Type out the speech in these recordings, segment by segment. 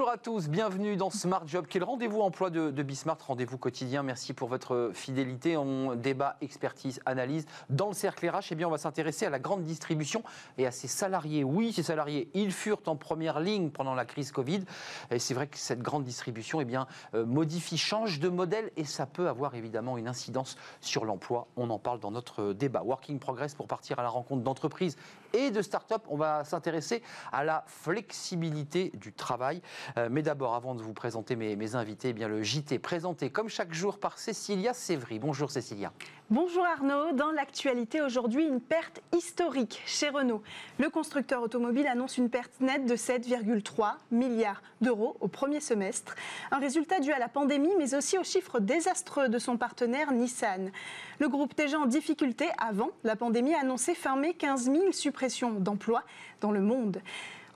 Bonjour à tous, bienvenue dans Smart Job, qui est le rendez-vous emploi de, de Bismart, rendez-vous quotidien. Merci pour votre fidélité. On débat, expertise, analyse. Dans le cercle RH, eh bien, on va s'intéresser à la grande distribution et à ses salariés. Oui, ces salariés, ils furent en première ligne pendant la crise Covid. Et c'est vrai que cette grande distribution eh bien, euh, modifie, change de modèle et ça peut avoir évidemment une incidence sur l'emploi. On en parle dans notre débat. Working Progress pour partir à la rencontre d'entreprises et de start-up. On va s'intéresser à la flexibilité du travail. Euh, mais d'abord, avant de vous présenter mes, invités, eh bien le JT présenté comme chaque jour par Cécilia Sévry. Bonjour Cécilia. Bonjour Arnaud. Dans l'actualité aujourd'hui, une perte historique chez Renault. Le constructeur automobile annonce une perte nette de 7,3 milliards d'euros au premier semestre. Un résultat dû à la pandémie, mais aussi aux chiffres désastreux de son partenaire Nissan. Le groupe déjà en difficulté avant la pandémie a annoncé fermer 15 000 suppressions d'emplois dans le monde.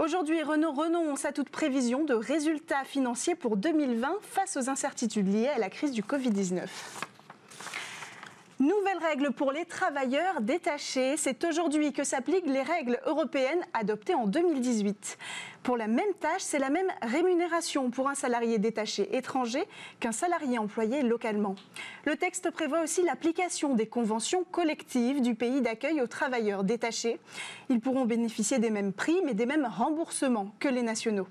Aujourd'hui, Renault renonce à toute prévision de résultats financiers pour 2020 face aux incertitudes liées à la crise du Covid-19. Nouvelles règles pour les travailleurs détachés. C'est aujourd'hui que s'appliquent les règles européennes adoptées en 2018. Pour la même tâche, c'est la même rémunération pour un salarié détaché étranger qu'un salarié employé localement. Le texte prévoit aussi l'application des conventions collectives du pays d'accueil aux travailleurs détachés. Ils pourront bénéficier des mêmes primes et des mêmes remboursements que les nationaux.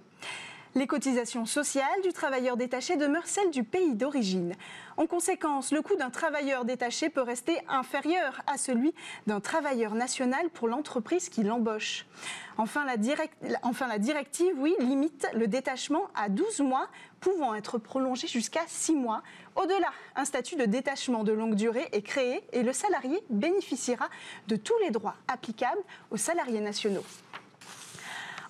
Les cotisations sociales du travailleur détaché demeurent celles du pays d'origine. En conséquence, le coût d'un travailleur détaché peut rester inférieur à celui d'un travailleur national pour l'entreprise qui l'embauche. Enfin la, directive, limite le détachement à 12 mois, pouvant être prolongé jusqu'à 6 mois. Au-delà, un statut de détachement de longue durée est créé et le salarié bénéficiera de tous les droits applicables aux salariés nationaux.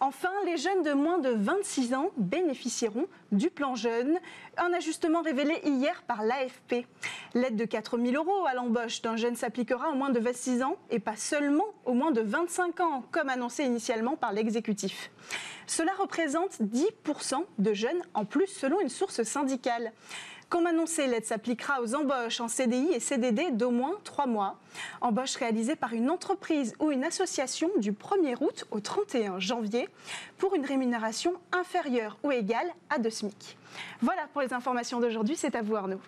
Enfin, les jeunes de moins de 26 ans bénéficieront du plan jeune, un ajustement révélé hier par l'AFP. L'aide de 4 000 euros à l'embauche d'un jeune s'appliquera aux moins de 26 ans et pas seulement aux moins de 25 ans, comme annoncé initialement par l'exécutif. Cela représente 10% de jeunes en plus selon une source syndicale. Comme annoncé, l'aide s'appliquera aux embauches en CDI et CDD d'au moins 3 mois. Embauche réalisée par une entreprise ou une association du 1er août au 31 janvier pour une rémunération inférieure ou égale à 2 SMIC. Voilà pour les informations d'aujourd'hui, c'est à vous Arnaud.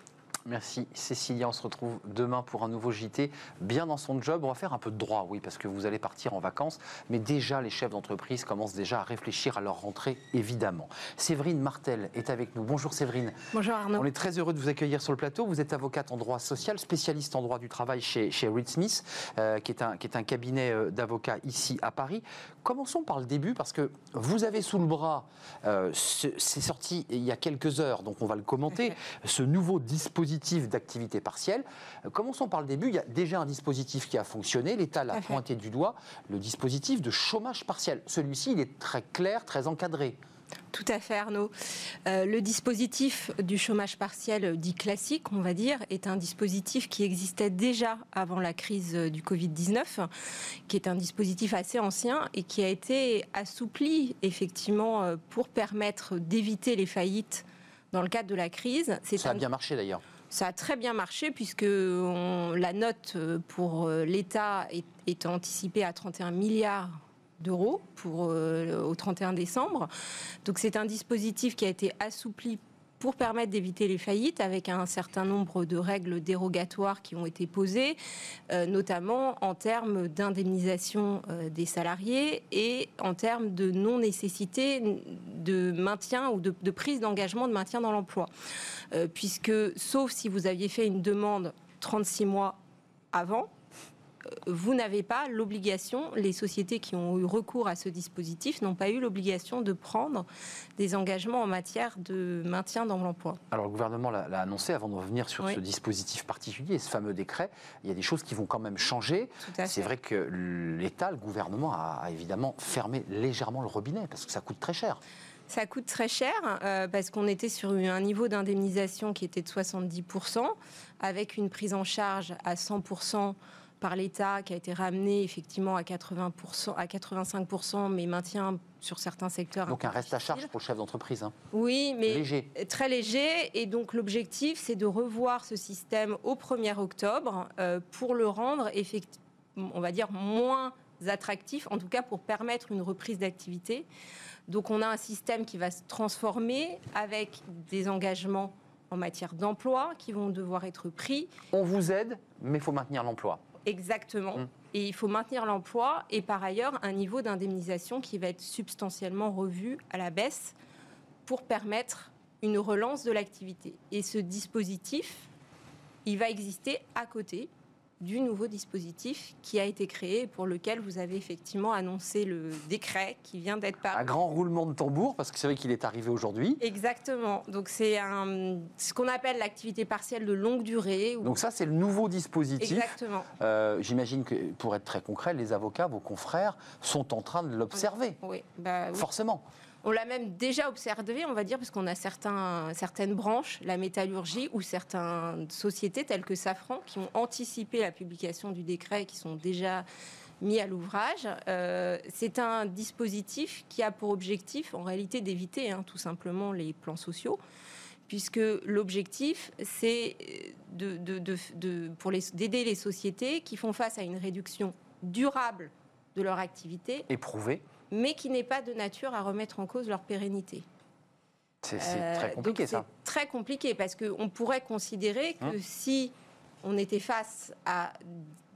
Merci Cécilia, on se retrouve demain pour un nouveau JT, bien dans son job. On va faire un peu de droit, oui, parce que vous allez partir en vacances, mais déjà les chefs d'entreprise commencent déjà à réfléchir à leur rentrée, évidemment. Séverine Martel est avec nous. Bonjour Séverine. Bonjour Arnaud. On est très heureux de vous accueillir sur le plateau. Vous êtes avocate en droit social, spécialiste en droit du travail chez, chez Reed Smith, euh, qui, est un, qui est un cabinet euh, d'avocats ici à Paris. Commençons par le début, parce que vous avez sous le bras, euh, c'est sorti il y a quelques heures, donc on va le commenter, ce nouveau dispositif d'activité partielle. Euh, commençons par le début. Il y a déjà un dispositif qui a fonctionné. L'État l'a pointé du doigt, le dispositif de chômage partiel. Celui-ci, il est très clair, très encadré. Tout à fait, Arnaud. Euh, le dispositif du chômage partiel dit classique, on va dire, est un dispositif qui existait déjà avant la crise du Covid-19, qui est un dispositif assez ancien et qui a été assoupli, effectivement, euh, pour permettre d'éviter les faillites dans le cadre de la crise. Ça a bien marché d'ailleurs. Ça a très bien marché puisque la note euh, pour euh, l'État est, anticipée à 31 milliards d'euros pour euh, au 31 décembre. Donc c'est un dispositif qui a été assoupli pour permettre d'éviter les faillites avec un certain nombre de règles dérogatoires qui ont été posées, euh, notamment en termes d'indemnisation euh, des salariés et en termes de non-nécessité de maintien ou de, prise d'engagement de maintien dans l'emploi. Euh, puisque, sauf si vous aviez fait une demande 36 mois avant, vous n'avez pas l'obligation, les sociétés qui ont eu recours à ce dispositif n'ont pas eu l'obligation de prendre des engagements en matière de maintien dans l'emploi. Alors le gouvernement l'a annoncé avant de revenir sur ce dispositif particulier, ce fameux décret. Il y a des choses qui vont quand même changer. C'est vrai que l'État, le gouvernement a évidemment fermé légèrement le robinet parce que ça coûte très cher. Ça coûte très cher euh, parce qu'on était sur un niveau d'indemnisation qui était de 70%, avec une prise en charge à 100% par l'État qui a été ramené effectivement à 80%, à 85%, mais maintient sur certains secteurs. Donc un reste à charge pour le chef d'entreprise. Hein. Oui, mais très léger. Et donc l'objectif, c'est de revoir ce système au 1er octobre euh, pour le rendre on va dire, moins attractifs, en tout cas pour permettre une reprise d'activité. Donc on a un système qui va se transformer avec des engagements en matière d'emploi qui vont devoir être pris. On vous aide, mais il faut maintenir l'emploi. Exactement. Hum. Et il faut maintenir l'emploi et par ailleurs un niveau d'indemnisation qui va être substantiellement revu à la baisse pour permettre une relance de l'activité. Et ce dispositif, il va exister à côté du nouveau dispositif qui a été créé pour lequel vous avez effectivement annoncé le décret qui vient d'être Un paru. grand roulement de tambour, parce que c'est vrai qu'il est arrivé aujourd'hui. Exactement. Donc c'est un- ce qu'on appelle l'activité partielle de longue durée. Donc ça, c'est le nouveau dispositif. Exactement. Euh, J'imagine que, pour être très concret, les avocats, vos confrères, sont en train de l'observer. Oui, bah, oui. Forcément. On l'a même déjà observé, on va dire, parce qu'on a certaines branches, la métallurgie ou certaines sociétés telles que Safran, qui ont anticipé la publication du décret, et qui sont déjà mis à l'ouvrage. Euh, c'est un dispositif qui a pour objectif, en réalité, d'éviter hein, tout simplement les plans sociaux, puisque l'objectif, c'est d'aider les sociétés qui font face à une réduction durable de leur activité Éprouvé. Mais qui n'est pas de nature à remettre en cause leur pérennité. C'est Euh, très compliqué, donc ça. Très compliqué parce qu'on pourrait considérer que Hein si on était face à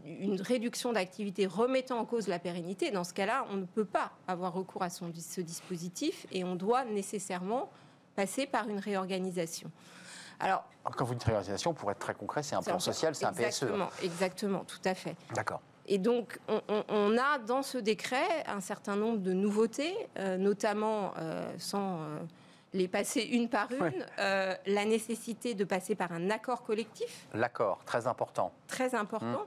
une réduction d'activité remettant en cause la pérennité, dans ce cas-là, on ne peut pas avoir recours à son- ce dispositif et on doit nécessairement passer par une réorganisation. Alors, Quand vous dites réalisation, pour être très concret, c'est un plan social, c'est un PSE. Exactement, exactement, tout à fait. D'accord. Et donc, on, on- on a dans ce décret un certain nombre de nouveautés, euh, notamment, euh, sans euh, les passer une par une, Ouais. la nécessité de passer par un accord collectif, L'accord, très important. très important,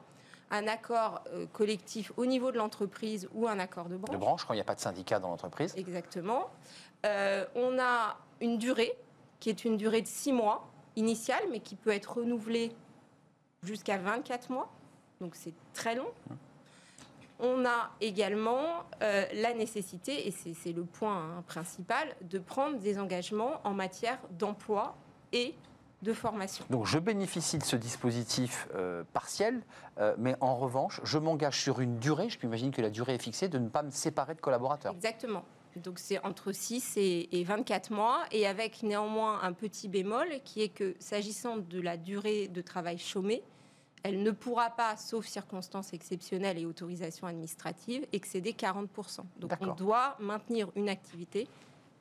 un accord collectif au niveau de l'entreprise ou un accord de branche. De branche, quand il n'y a pas de syndicat dans l'entreprise. Exactement. On a une durée qui est une durée de six mois initiale, mais qui peut être renouvelée jusqu'à 24 mois. Donc c'est très long. On a également euh, la nécessité, et c'est le point hein, principal, de prendre des engagements en matière d'emploi et de formation. Donc je bénéficie de ce dispositif euh, partiel, euh, mais en revanche, je m'engage sur une durée, je peux imaginer que la durée est fixée, de ne pas me séparer de collaborateurs. Exactement. Donc c'est entre 6 et, et 24 mois, et avec néanmoins un petit bémol qui est que s'agissant de la durée de travail chômé, elle ne pourra pas, sauf circonstances exceptionnelles et autorisations administratives, excéder 40%. Donc on doit maintenir une activité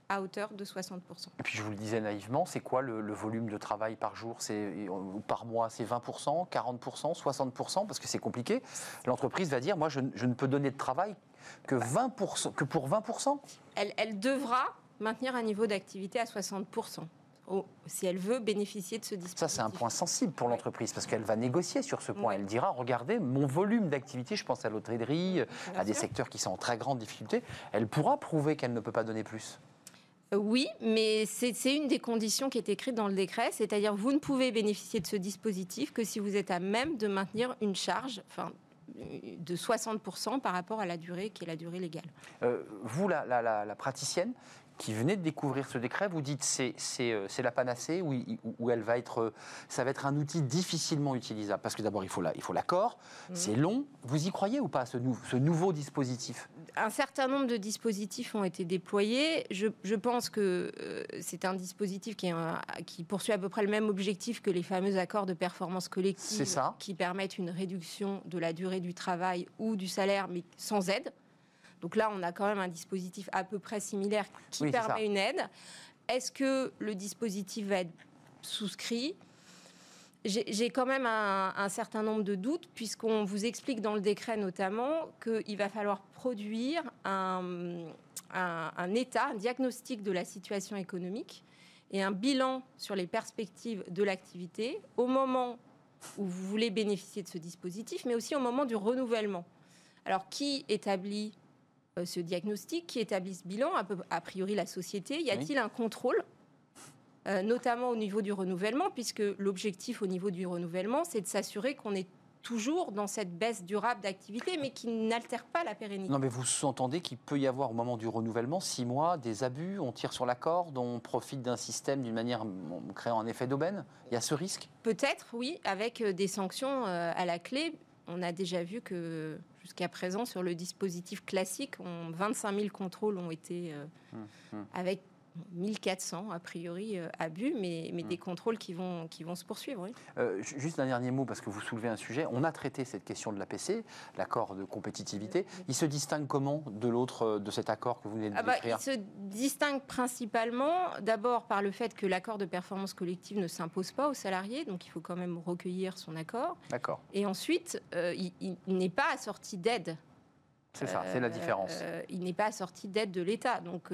à hauteur de 60%. Et puis je vous le disais naïvement, c'est quoi le, le volume de travail par jour? C'est, ou Par mois, c'est 20%, 40%, 60% Parce que c'est compliqué. L'entreprise va dire, moi, je, je ne peux donner de travail que, 20%, que pour 20%. Elle, elle devra maintenir un niveau d'activité à 60%. Si elle veut bénéficier de ce dispositif. Ça, c'est un point sensible pour l'entreprise, parce qu'elle va négocier sur ce point. Oui. Elle dira, regardez, mon volume d'activité, je pense à l'hôtellerie, Bien à des secteurs qui sont en très grande difficulté, elle pourra prouver qu'elle ne peut pas donner plus. Euh, Oui, mais c'est une des conditions qui est écrite dans le décret, c'est-à-dire vous ne pouvez bénéficier de ce dispositif que si vous êtes à même de maintenir une charge enfin, euh, de 60% par rapport à la durée qui est la durée légale. Euh, vous, la, la- la- la praticienne qui venez de découvrir ce décret, vous dites c'est c'est euh, la panacée où elle va être, euh, ça va être un outil difficilement utilisable? Parce que d'abord il faut la- il faut l'accord, Mhm. c'est long. Vous y croyez ou pas ce, nou- ce nouveau dispositif? Un certain nombre de dispositifs ont été déployés. Je, je pense que euh, c'est un dispositif qui, est un- qui poursuit à peu près le même objectif que les fameux accords de performance collective ça. qui permettent une réduction de la durée du travail ou du salaire, mais sans aide. Donc là, on a quand même un dispositif à peu près similaire qui Oui, permet une aide. Est-ce que le dispositif va être souscrit? J'ai quand même un, un certain nombre de doutes, puisqu'on vous explique dans le décret notamment qu'il va falloir produire un, un- un état, un diagnostic de la situation économique et un bilan sur les perspectives de l'activité au moment où vous voulez bénéficier de ce dispositif, mais aussi au moment du renouvellement. Alors, qui établit ce diagnostic Qui établit ce bilan a, peu- a priori, la société. Y a-t-il un contrôle euh, notamment au niveau du renouvellement, puisque l'objectif au niveau du renouvellement, c'est de s'assurer qu'on est toujours dans cette baisse durable d'activité, mais qui n'altère pas la pérennité. Non mais vous sous-entendez qu'il peut y avoir au moment du renouvellement, six mois, des abus, on tire sur la corde, on profite d'un système d'une manière, en créant un effet d'aubaine? Il y a ce risque? Peut-être, oui, avec euh, des sanctions euh, à la clé. On a déjà vu que jusqu'à présent, sur le dispositif classique, on, 25 000 contrôles ont été euh, hum, hum. avec 1400 a priori euh, abus, mais, mais des hmm. contrôles qui vont, qui vont se poursuivre. Euh, juste un dernier mot, parce que vous soulevez un sujet. On a traité cette question de l'APC, l'accord de compétitivité. Il se distingue comment de l'autre, euh, de cet accord que vous venez de ah bah, décrire Il se distingue principalement d'abord par le fait que l'accord de performance collective ne s'impose pas aux salariés, donc il faut quand même recueillir son accord. D'accord. Et ensuite, il, n'est pas assorti d'aide. C'est ça, c'est la différence. il n'est pas assorti d'aide de l'État. Donc,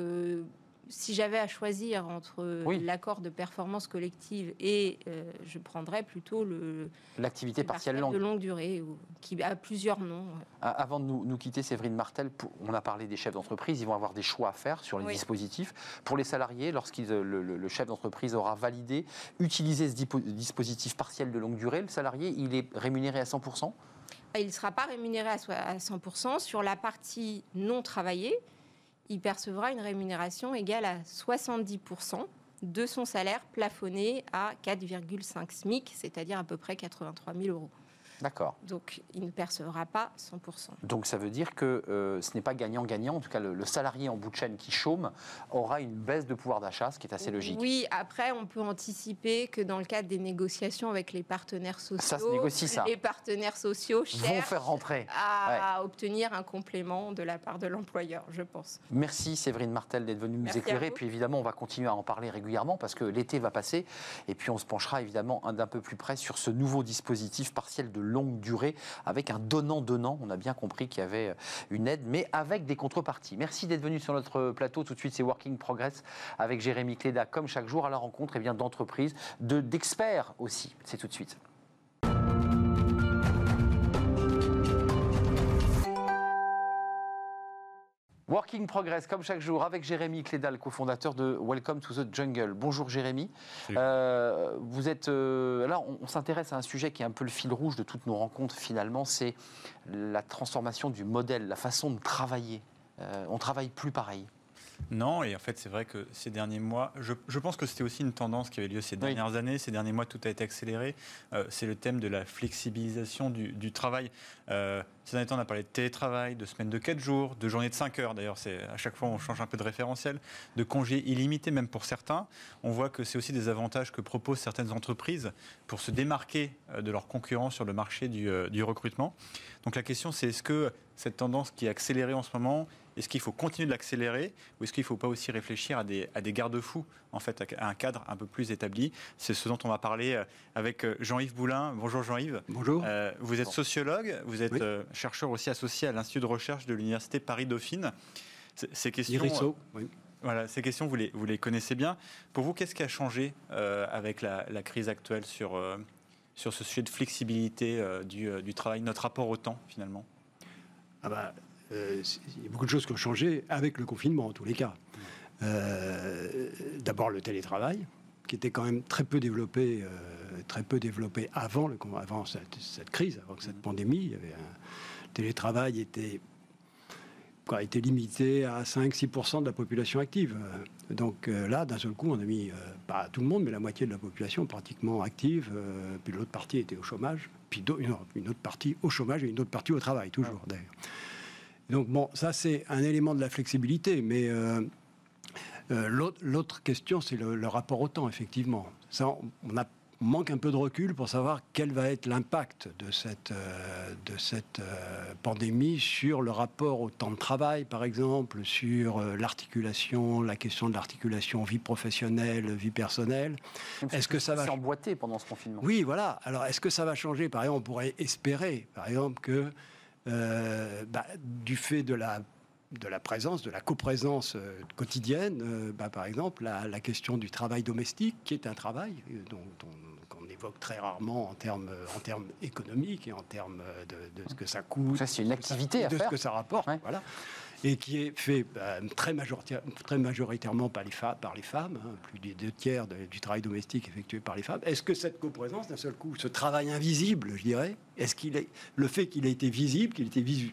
si j'avais à choisir entre l'accord de performance collective et euh, je prendrais plutôt le l'activité partielle longue. de longue durée qui a plusieurs noms. Ah, avant de nous, quitter, Séverine Martel, on a parlé des chefs d'entreprise, ils vont avoir des choix à faire sur les dispositifs. Pour les salariés, lorsque le, le, chef d'entreprise aura validé, utiliser ce dispositif partiel de longue durée, le salarié, il est rémunéré à 100 il ne sera pas rémunéré à 100% sur la partie non travaillée il percevra une rémunération égale à 70% de son salaire plafonné à 4,5 SMIC, c'est-à-dire à peu près 83 000 euros. D'accord. Donc, il ne percevra pas 100%. Donc, ça veut dire que euh, ce n'est pas gagnant-gagnant. En tout cas, le, salarié en bout de chaîne qui chôme aura une baisse de pouvoir d'achat, ce qui est assez logique. Oui, après, on peut anticiper que dans le cadre des négociations avec les partenaires sociaux, ça se négocie, ça. les partenaires sociaux vont faire rentrer à obtenir un complément de la part de l'employeur, je pense. Merci Séverine Martel d'être venue nous éclairer. Puis évidemment, on va continuer à en parler régulièrement parce que l'été va passer. Et puis, on se penchera évidemment d'un peu plus près sur ce nouveau dispositif partiel de longue durée avec un donnant-donnant. On a bien compris qu'il y avait une aide, mais avec des contreparties. Merci d'être venu sur notre plateau. Tout de suite, c'est Working Progress avec Jérémy Cléda, comme chaque jour, à la rencontre et eh bien d'entreprises, d'experts aussi. C'est tout de suite. Working Progress, comme chaque jour, avec Jérémy Clédal, cofondateur de Welcome to the Jungle. Bonjour Jérémy. Euh, vous êtes euh, là, on, s'intéresse à un sujet qui est un peu le fil rouge de toutes nos rencontres finalement, c'est la transformation du modèle, la façon de travailler. Euh, on travaille plus pareil. Non, et en fait, c'est vrai que ces derniers mois, je, pense que c'était aussi une tendance qui avait lieu ces dernières années. Ces derniers mois, tout a été accéléré. Euh, c'est le thème de la flexibilisation du, travail. Euh, ces derniers temps, on a parlé de télétravail, de semaines de 4 jours, de journées de 5 heures. D'ailleurs, c'est à chaque fois, on change un peu de référentiel, de congés illimités, même pour certains. On voit que c'est aussi des avantages que proposent certaines entreprises pour se démarquer euh, de leurs concurrents sur le marché du, du recrutement. Donc la question, c'est est-ce que cette tendance qui est accélérée en ce moment, est-ce qu'il faut continuer de l'accélérer ou est-ce qu'il ne faut pas aussi réfléchir à des, à des garde-fous, en fait, à un cadre un peu plus établi? C'est ce dont on va parler euh, avec euh, Jean-Yves Boulin. Bonjour Jean-Yves. Bonjour. Euh, vous êtes sociologue, vous êtes chercheur aussi associé à l'Institut de recherche de l'Université Paris-Dauphine. Ces questions, Voilà, ces questions, vous les, vous les connaissez bien. Pour vous, qu'est-ce qui a changé avec la, crise actuelle sur, sur ce sujet de flexibilité du, du, travail, notre rapport au temps, finalement? Ah bah, euh, il y a beaucoup de choses qui ont changé avec le confinement, en tous les cas. Euh, d'abord le télétravail, qui était quand même très peu développé, euh, très peu développé avant, le, avant cette, crise, avant cette pandémie. Il y avait un télétravail était limité à 5-6% de la population active. Donc là, d'un seul coup, on a mis, pas tout le monde, mais la moitié de la population pratiquement active, puis l'autre partie était au chômage, puis une, autre partie au chômage et une autre partie au travail, toujours d'ailleurs. Donc bon, ça c'est un élément de la flexibilité, mais euh, euh, l'autre question c'est le, rapport au temps, effectivement. Ça, on, a, manque un peu de recul pour savoir quel va être l'impact de cette, euh, de cette pandémie sur le rapport au temps de travail, par exemple, sur l'articulation, la question de l'articulation vie professionnelle, vie personnelle. Est-ce que ça va emboîté pendant ce confinement? Oui, voilà. Alors, est-ce que ça va changer? Par exemple, on pourrait espérer, par exemple, que euh, bah, du fait de la de la présence, de la coprésence euh, quotidienne, euh, bah, par exemple, la, question du travail domestique, qui est un travail dont, qu'on évoque très rarement en termes, en termes économiques et en termes de, ce que ça coûte. Ça, c'est une activité à de faire. ce que ça rapporte. Voilà. et qui est fait bah, très, très, majoritairement par les, par les femmes, hein, plus des deux tiers du travail domestique effectué par les femmes. Est-ce que cette coprésence, d'un seul coup, ce travail invisible, je dirais, est-ce qu'il est le fait qu'il ait été visible, qu'il était visu,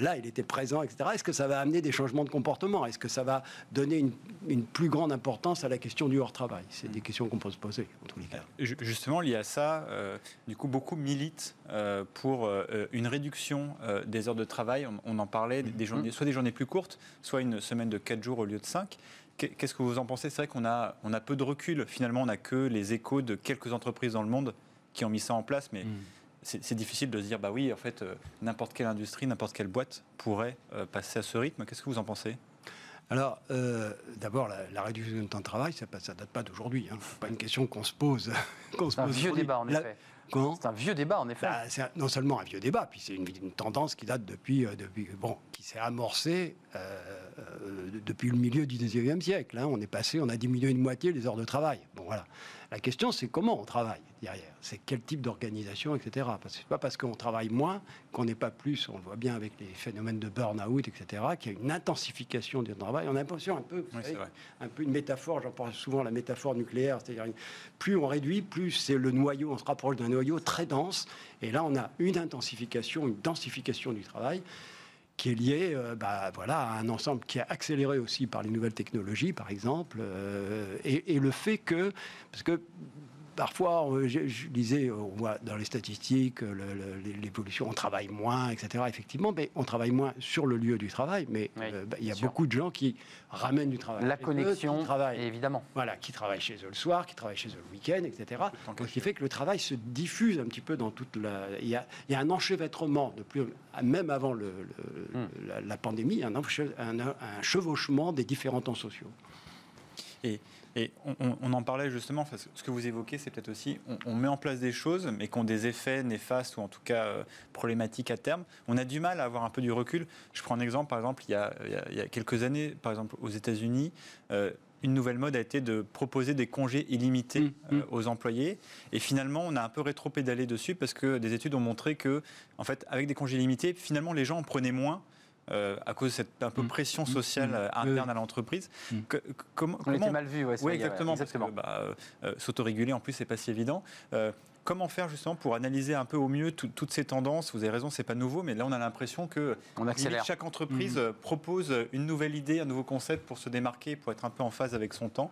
là, il était présent, etc. Est-ce que ça va amener des changements de comportement? Est-ce que ça va donner une, plus grande importance à la question du hors travail C'est des questions qu'on peut se poser en tous les cas. Justement, lié à ça, euh, du coup, beaucoup militent euh, pour euh, une réduction des heures de travail. On, en parlait, des mm-hmm. journées, soit des journées plus courtes, soit une semaine de 4 jours au lieu de 5. Qu'est-ce que vous en pensez? C'est vrai qu'on a, on a peu de recul. Finalement, on n'a que les échos de quelques entreprises dans le monde qui ont mis ça en place, mais mm c'est difficile de se dire, bah oui, en fait, euh, n'importe quelle industrie, n'importe quelle boîte pourrait euh, passer à ce rythme. Qu'est-ce que vous en pensez? Alors, euh, d'abord, la, réduction du temps de travail, ça ne date pas d'aujourd'hui. Hein. Ce pas une question qu'on se pose. c'est un vieux débat, en effet. C'est un vieux débat, en effet. Bah, c'est non seulement un vieux débat, puis c'est une, tendance qui date depuis, depuis bon, qui s'est amorcée depuis le milieu du 19e siècle. Hein. On est passé, on a diminué une moitié les heures de travail. Bon, voilà. La question, c'est comment on travaille derrière. C'est quel type d'organisation, etc. Parce que c'est pas parce qu'on travaille moins qu'on n'est pas plus. On le voit bien avec les phénomènes de burn-out, etc. Qu'il y a une intensification du travail. On a l'impression un peu, un peu une métaphore. J'en parle souvent la métaphore nucléaire. C'est-à-dire plus on réduit, plus c'est le noyau. On se rapproche d'un noyau très dense. Et là, on a une intensification, une densification du travail qui est lié euh, bah, à un ensemble qui est accéléré aussi par les nouvelles technologies, par exemple, euh, et, le fait que parfois, je, je, disais, on voit dans les statistiques l'évolution, on travaille moins, etc. Effectivement, mais on travaille moins sur le lieu du travail, mais euh, bah, il y a beaucoup de gens qui ramènent du travail. La connexion, évidemment. Voilà, qui travaillent chez eux le soir, qui travaillent chez eux le week-end, etc. Ce qui fait que le travail se diffuse un petit peu dans toute la. Il y a, il y a un enchevêtrement, de plus, même avant le, hmm. la, pandémie, un, un, un chevauchement des différents temps sociaux. Et et on, en parlait justement, parce que ce que vous évoquez, c'est peut-être aussi, on, met en place des choses, mais qui ont des effets néfastes ou en tout cas euh, problématiques à terme. On a du mal à avoir un peu du recul. Je prends un exemple, par exemple, il y a, il y a quelques années, par exemple aux États-Unis, euh, une nouvelle mode a été de proposer des congés illimités mmh, mmh. Euh, aux employés. Et finalement, on a un peu rétro-pédalé dessus parce que des études ont montré que, en fait, avec des congés illimités, finalement, les gens en prenaient moins euh, à cause de cette un peu mm. pression mm. sociale mm. euh, interne à l'entreprise. comment, On était mal vu, ouais, oui, exactement. exactement. Bah, euh, s'autoréguler, en plus, c'est pas si évident. comment faire justement pour analyser un peu au mieux toutes ces tendances? Vous avez raison, c'est pas nouveau, mais là on a l'impression que chaque entreprise propose une nouvelle idée, un nouveau concept pour se démarquer, pour être un peu en phase avec son temps.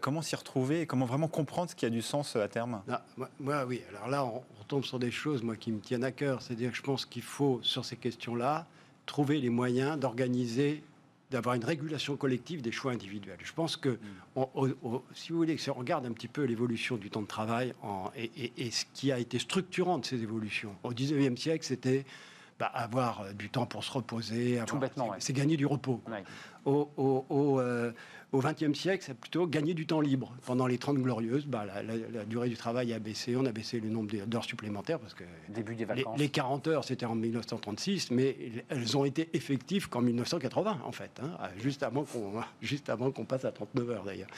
comment s'y retrouver et comment vraiment comprendre ce qui a du sens à terme? Ah, moi, oui. Alors là, on, on, tombe sur des choses moi, qui me tiennent à cœur. C'est-à-dire que je pense qu'il faut, sur ces questions-là, trouver les moyens d'organiser d'avoir une régulation collective des choix individuels. Je pense que, mm. si vous voulez, si on regarde un petit peu l'évolution du temps de travail et, ce qui a été structurant de ces évolutions, au 19e siècle, c'était bah, avoir du temps pour se reposer, c'est gagner du repos. Au, au, euh, au XXe siècle, c'est plutôt gagner du temps libre. Pendant les 30 glorieuses, bah, la, durée du travail a baissé, on a baissé le nombre d'heures supplémentaires parce que Début des vacances. Les, 40 heures, c'était en 1936, mais elles ont été effectives qu'en 1980, en fait, hein, juste avant qu'on juste avant qu'on passe à 39 heures d'ailleurs,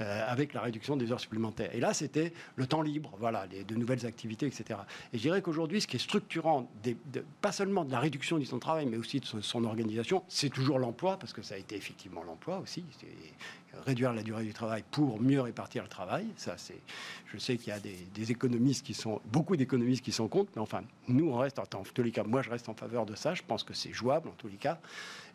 euh, avec la réduction des heures supplémentaires. Et là, c'était le temps libre, voilà, les, de nouvelles activités, etc. Et je dirais qu'aujourd'hui, ce qui est structurant, des, pas seulement de la réduction du temps de travail, mais aussi de son, organisation, c'est toujours l'emploi, parce que ça a été effectivement l'emploi aussi réduire la durée du travail pour mieux répartir le travail. Ça, c'est, je sais qu'il y a des, économistes qui sont, beaucoup d'économistes qui sont contre, mais enfin, nous, on reste, en, tous les cas, moi, je reste en faveur de ça. Je pense que c'est jouable, en tous les cas,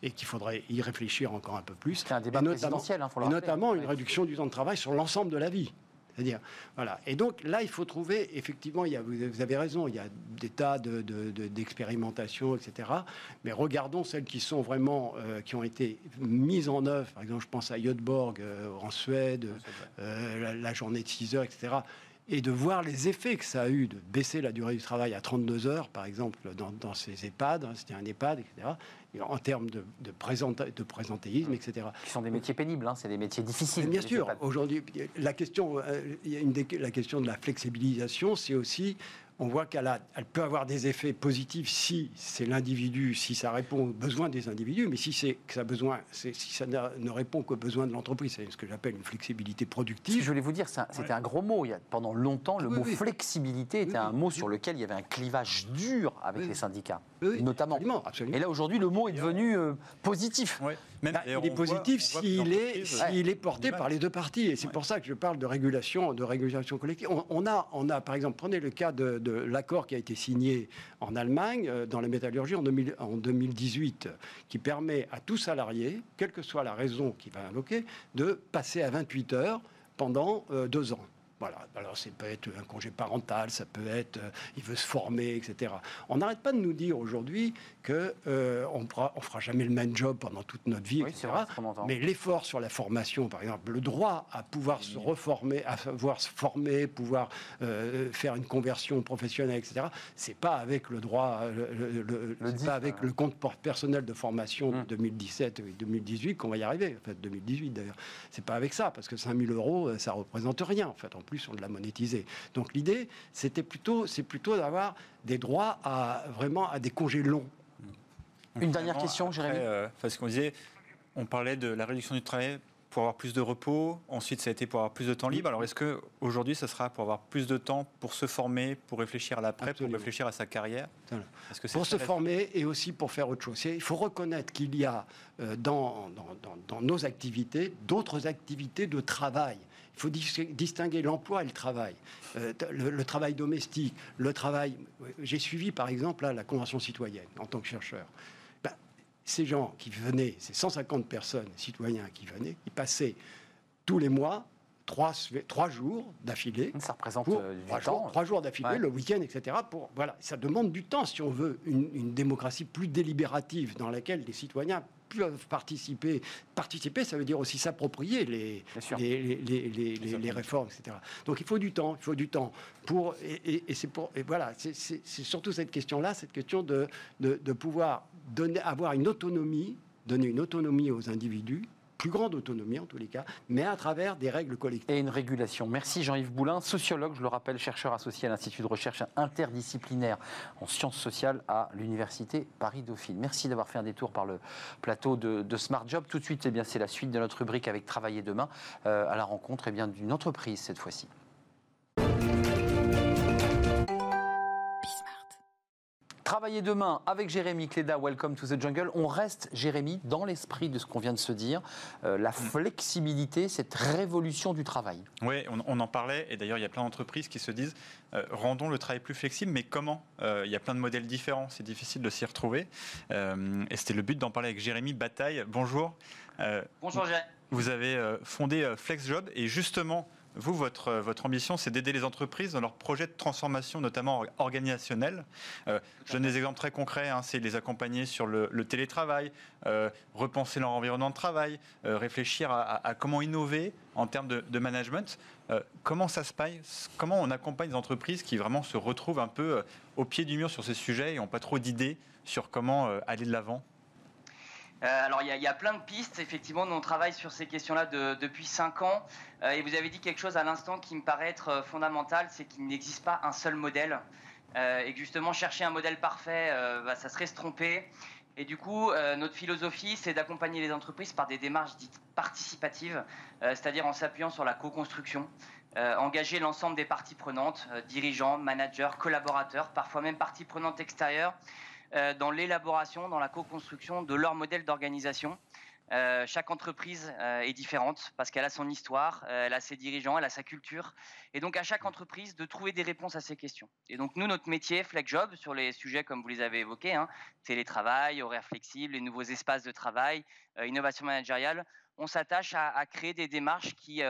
et qu'il faudrait y réfléchir encore un peu plus. C'est un débat présidentiel, hein, Et notamment une réduction du temps de travail sur l'ensemble de la vie. C'est-à-dire, voilà. Et donc là, il faut trouver, effectivement, il y a, vous avez raison, il y a des tas d'expérimentations, de, etc. Mais regardons celles qui sont vraiment, euh, qui ont été mises en œuvre. Par exemple, je pense à Göteborg euh, en Suède, euh, la, journée de 6 heures, etc et de voir les effets que ça a eu de baisser la durée du travail à 32 heures, par exemple, dans, dans ces EHPAD, hein, c'était un EHPAD, etc en termes de, de, de présentéisme, etc. Qui sont des métiers pénibles, hein, c'est des métiers difficiles. bien sûr, aujourd'hui, la question, euh, il y a une la question de la flexibilisation, c'est aussi on voit qu'elle elle peut avoir des effets positifs si c'est l'individu, si ça répond aux besoins des individus, mais si c'est que ça besoin, si ça ne répond qu'aux besoins de l'entreprise, c'est ce que j'appelle une flexibilité productive. je voulais vous dire, c'était un gros mot. Il y a, pendant longtemps, le mot flexibilité était un mot sur lequel il y avait un clivage dur avec les syndicats, notamment. Absolument, Et là aujourd'hui, le mot est devenu euh, positif. Bah, il est positif s'il est, est porté par les deux parties. Et c'est pour ça que je parle de régulation, de régulation collective. On, a, on a, par exemple, prenez le cas de, l'accord qui a été signé en Allemagne euh, dans la métallurgie en, en 2018, qui permet à tout salarié, quelle que soit la raison qu'il va invoquer, de passer à 28 heures pendant euh, deux ans. Voilà. Alors, ça peut être un congé parental, ça peut être euh, il veut se former, etc. On n'arrête pas de nous dire aujourd'hui qu'on euh, on fera jamais le même job pendant toute notre vie, etc. mais l'effort sur la formation, par exemple, le droit à pouvoir se reformer, à pouvoir se former, pouvoir euh, faire une conversion professionnelle, etc. C'est pas avec le droit, le, pas avec le compte personnel de formation de 2017 et 2018 qu'on va y arriver. En fait, 2018 d'ailleurs. C'est pas avec ça, parce que 5000 euros, ça représente rien. En fait, plus on l'a monétisé. Donc l'idée, c'était plutôt, c'est plutôt d'avoir des droits à vraiment à des congés longs. Une dernière question, Jérémy. Euh, parce qu'on disait, on parlait de la réduction du travail pour avoir plus de repos. Ensuite, ça a été pour avoir plus de temps libre. Alors, est-ce que aujourd'hui, ça sera pour avoir plus de temps pour se former, pour réfléchir à l'après, pour réfléchir à sa carrière? Que Pour se former et aussi pour faire autre chose. Il faut reconnaître qu'il y a euh, dans, dans, dans nos activités d'autres activités de travail il faut distinguer l'emploi et le travail. Euh, le, travail domestique, le travail. J'ai suivi par exemple la Convention citoyenne en tant que chercheur. Ben, ces gens qui venaient, ces 150 personnes, citoyens qui venaient, ils passaient tous les mois trois, trois jours d'affilée. Ça représente euh, du trois temps. Jours, trois jours d'affilée, le week-end, etc. Pour, voilà, ça demande du temps si on veut une, une démocratie plus délibérative dans laquelle les citoyens peuvent participer. Participer, ça veut dire aussi s'approprier les les, les, les, réformes, etc. Donc il faut du temps, il faut du temps pour et, et, c'est pour et voilà, c'est surtout cette question-là, cette question de, de, de pouvoir donner, avoir une autonomie, donner une autonomie aux individus plus grande autonomie en tous les cas, mais à travers des règles collectives. Et une régulation. Merci Jean-Yves Boulin, sociologue, je le rappelle, chercheur associé à l'Institut de recherche interdisciplinaire en sciences sociales à l'Université Paris-Dauphine. Merci d'avoir fait un détour par le plateau de, Smart Job. Tout de suite, eh c'est la suite de notre rubrique avec Travailler demain, euh, à la rencontre eh d'une entreprise cette fois-ci. Travailler demain avec Jérémy Cléda, Welcome to the Jungle. On reste, Jérémy, dans l'esprit de ce qu'on vient de se dire, euh, la flexibilité, cette révolution du travail. Oui, on, en parlait, et d'ailleurs il y a plein d'entreprises qui se disent, euh, rendons le travail plus flexible, mais comment? Euh, Il y a plein de modèles différents, c'est difficile de s'y retrouver. et c'était le but d'en parler avec Jérémy Bataille. Bonjour. Bonjour Jérémy. Vous avez fondé FlexJob, et justement, vous, votre, votre ambition, c'est d'aider les entreprises dans leurs projets de transformation, notamment organisationnels. Euh, je donne des exemples très concrets, hein, c'est les accompagner sur le, télétravail, euh, repenser leur environnement de travail, euh, réfléchir à, comment innover en termes de, management. comment ça se passe Comment on accompagne les entreprises qui vraiment se retrouvent un peu au pied du mur sur ces sujets et n'ont pas trop d'idées sur comment aller de l'avant? Euh, alors il y, a plein de pistes, effectivement, nous on travaille sur ces questions-là depuis 5 ans, euh, et vous avez dit quelque chose à l'instant qui me paraît être euh, fondamental, c'est qu'il n'existe pas un seul modèle, et que justement chercher un modèle parfait, bah, ça serait se tromper. Et du coup, notre philosophie, c'est d'accompagner les entreprises par des démarches dites participatives, c'est-à-dire en s'appuyant sur la co-construction. engager l'ensemble des parties prenantes, dirigeants, managers, collaborateurs, parfois même parties prenantes extérieures, dans l'élaboration, dans la co-construction de leur modèle d'organisation. Euh, chaque entreprise euh, est différente parce qu'elle a son histoire, elle a ses dirigeants, elle a sa culture. Et donc à chaque entreprise de trouver des réponses à ces questions. Et donc nous, notre métier, FlexJob, sur les sujets comme vous les avez évoqués, hein, télétravail, horaires flexibles, les nouveaux espaces de travail, innovation managériale, on s'attache à, créer des démarches qui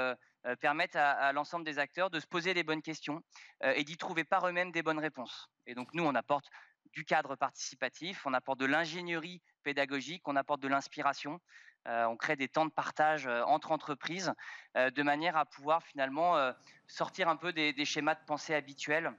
permettent à l'ensemble des acteurs de se poser les bonnes questions et d'y trouver par eux-mêmes des bonnes réponses. Et donc nous, on apporte du cadre participatif, on apporte de l'ingénierie pédagogique, on apporte de l'inspiration, euh, on crée des temps de partage euh, entre entreprises euh, de manière à pouvoir finalement sortir un peu des, schémas de pensée habituels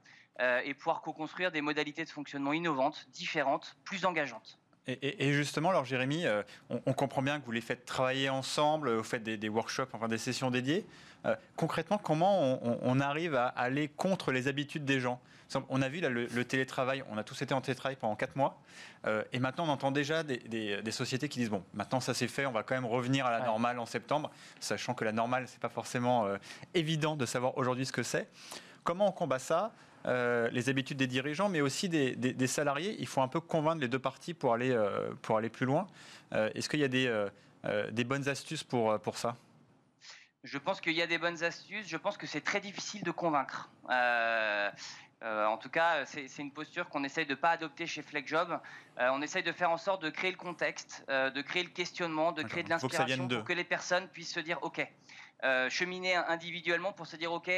et pouvoir co-construire des modalités de fonctionnement innovantes, différentes, plus engageantes. Et, justement, alors Jérémy, euh, on, comprend bien que vous les faites travailler ensemble, vous faites des, workshops, enfin des sessions dédiées. Euh, concrètement, comment on, arrive à aller contre les habitudes des gens? On a vu le, télétravail, on a tous été en télétravail pendant 4 mois, euh, et maintenant on entend déjà des, sociétés qui disent bon, maintenant ça c'est fait, on va quand même revenir à la normale en septembre, sachant que la normale c'est pas forcément évident de savoir aujourd'hui ce que c'est. Comment on combat ça? Euh, les habitudes des dirigeants, mais aussi des, salariés. Il faut un peu convaincre les deux parties pour aller, euh, pour aller plus loin. Euh, est-ce qu'il y a des, des bonnes astuces pour, pour ça? Je pense qu'il y a des bonnes astuces. Je pense que c'est très difficile de convaincre. en tout cas, c'est une posture qu'on essaye de ne pas adopter chez FlexJob. on essaye de faire en sorte de créer le contexte, de créer le questionnement, de créer de l'inspiration pour que les personnes puissent se dire OK. cheminer individuellement pour se dire OK,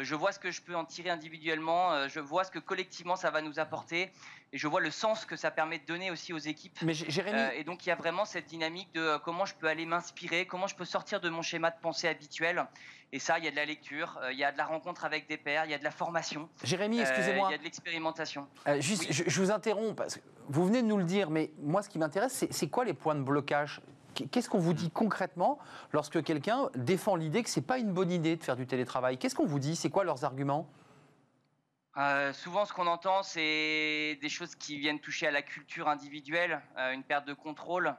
je vois ce que je peux en tirer individuellement, euh, je vois ce que collectivement ça va nous apporter, et je vois le sens que ça permet de donner aussi aux équipes. Mais Jérémy... Euh, et donc il y a vraiment cette dynamique de comment je peux aller m'inspirer, comment je peux sortir de mon schéma de pensée habituel. Et ça, il y a de la lecture, il y a de la rencontre avec des pairs, il y a de la formation. Jérémy, excusez-moi. il y a de l'expérimentation. juste, je, je, vous interromps, parce que vous venez de nous le dire, mais moi ce qui m'intéresse, c'est quoi les points de blocage? Qu'est-ce qu'on vous dit concrètement lorsque quelqu'un défend l'idée que ce n'est pas une bonne idée de faire du télétravail? Qu'est-ce qu'on vous dit? C'est quoi leurs arguments? Euh, souvent, ce qu'on entend, c'est des choses qui viennent toucher à la culture individuelle, euh, une perte de contrôle.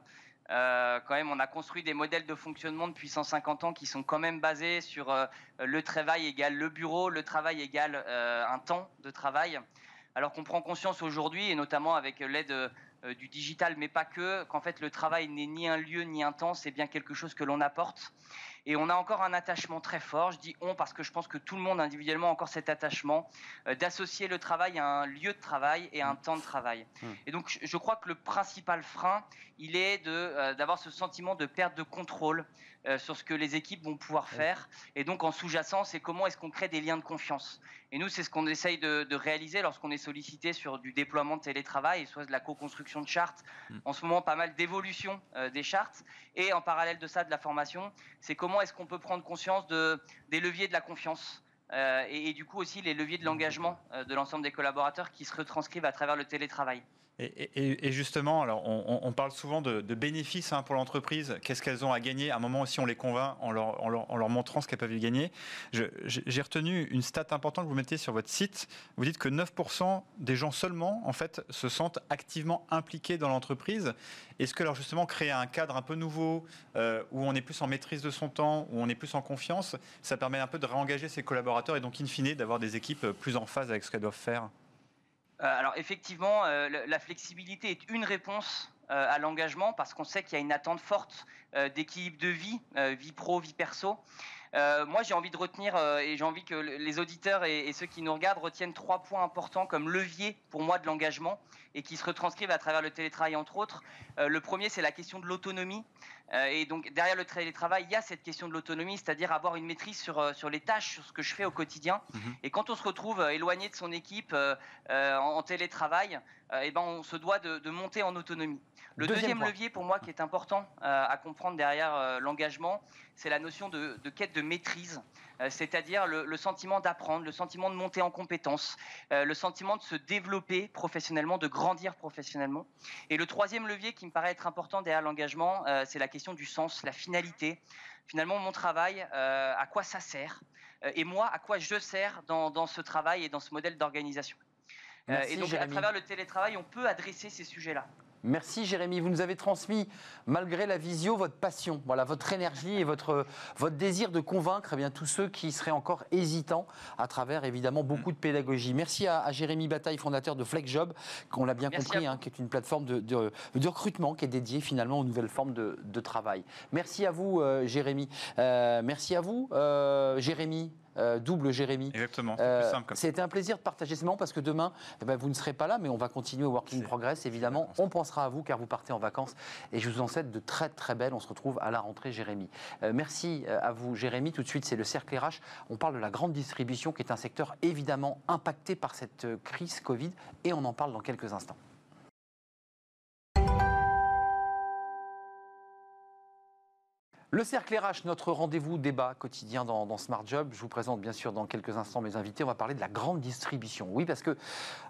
Euh, quand même, on a construit des modèles de fonctionnement depuis 150 ans qui sont quand même basés sur le travail égale le bureau, le travail égale un temps de travail. Alors qu'on prend conscience aujourd'hui, et notamment avec l'aide euh, du digital, mais pas que, qu'en fait le travail n'est ni un lieu ni un temps, c'est bien quelque chose que l'on apporte. Et on a encore un attachement très fort, je dis on parce que je pense que tout le monde individuellement a encore cet attachement euh, d'associer le travail à un lieu de travail et à un temps de travail. Mmh. Et donc je crois que le principal frein, il est de, euh, d'avoir ce sentiment de perte de contrôle sur ce que les équipes vont pouvoir faire. Et donc en sous-jacent, c'est comment est-ce qu'on crée des liens de confiance. Et nous, c'est ce qu'on essaye de, réaliser lorsqu'on est sollicité sur du déploiement de télétravail, soit de la co-construction de chartes. Mm. En ce moment, pas mal d'évolution euh, des chartes. Et en parallèle de ça, de la formation, c'est comment est-ce qu'on peut prendre conscience de, des leviers de la confiance. Euh, et, du coup aussi les leviers de l'engagement euh, de l'ensemble des collaborateurs qui se retranscrivent à travers le télétravail. Et, justement, alors on, parle souvent de, bénéfices hein, pour l'entreprise. Qu'est-ce qu'elles ont à gagner À un moment aussi, on les convainc en leur, montrant ce qu'elles peuvent y gagner. J'ai retenu une stat importante que vous mettez sur votre site. Vous dites que 9% des gens seulement, en fait, se sentent activement impliqués dans l'entreprise. Est-ce que alors justement créer un cadre un peu nouveau euh, où on est plus en maîtrise de son temps, où on est plus en confiance, ça permet un peu de réengager ses collaborateurs et donc in fine d'avoir des équipes plus en phase avec ce qu'elles doivent faire? Alors effectivement, euh, la flexibilité est une réponse euh, à l'engagement parce qu'on sait qu'il y a une attente forte d'équilibre de vie, vie pro, vie perso. moi, j'ai envie de retenir et j'ai envie que les auditeurs et, ceux qui nous regardent retiennent trois points importants comme levier pour moi de l'engagement et qui se retranscrivent à travers le télétravail entre autres. le premier, c'est la question de l'autonomie. Euh, et donc derrière le télétravail, il y a cette question de l'autonomie, c'est-à-dire avoir une maîtrise sur, euh, sur les tâches, sur ce que je fais au quotidien. Mhm. Et quand on se retrouve euh, éloigné de son équipe en, télétravail, eh ben on se doit de, monter en autonomie. Le deuxième, levier pour moi qui est important à comprendre derrière l'engagement, c'est la notion de, quête de maîtrise. Euh, c'est-à-dire le, sentiment d'apprendre, le sentiment de monter en compétences, euh, le sentiment de se développer professionnellement, de grandir professionnellement. Et le troisième levier qui me paraît être important derrière l'engagement, euh, c'est la question du sens, la finalité. Finalement, mon travail, à quoi ça sert Et moi, à quoi je sers dans, ce travail et dans ce modèle d'organisation et donc, à travers le télétravail, on peut adresser ces sujets-là. Merci Jérémy, vous nous avez transmis, malgré la visio, votre passion, voilà, votre énergie et votre, votre désir de convaincre eh bien, tous ceux qui seraient encore hésitants à travers évidemment beaucoup de pédagogie. Merci à, Jérémy Bataille, fondateur de FlexJob, qu'on l'a bien compris, hein, qui est une plateforme de, de, recrutement qui est dédiée finalement aux nouvelles formes de, de travail. Merci à vous euh, Jérémy. Euh, merci à vous euh, Jérémy. Euh, double Jérémy. Exactement, c'est plus simple. C'était un plaisir de partager ce moment parce que demain, eh ben, vous ne serez pas là, mais on va continuer au Working Progress, évidemment. On pensera à vous car vous partez en vacances et je vous en souhaite de très très belles. On se retrouve à la rentrée, Jérémy. Euh, merci euh, à vous, Jérémy. Tout de suite, c'est le cercle RH. On parle de la grande distribution qui est un secteur évidemment impacté par cette crise Covid et on en parle dans quelques instants. Le cercle RH, notre rendez-vous débat quotidien dans, Smart Job. Je vous présente bien sûr dans quelques instants mes invités. On va parler de la grande distribution. Oui, parce que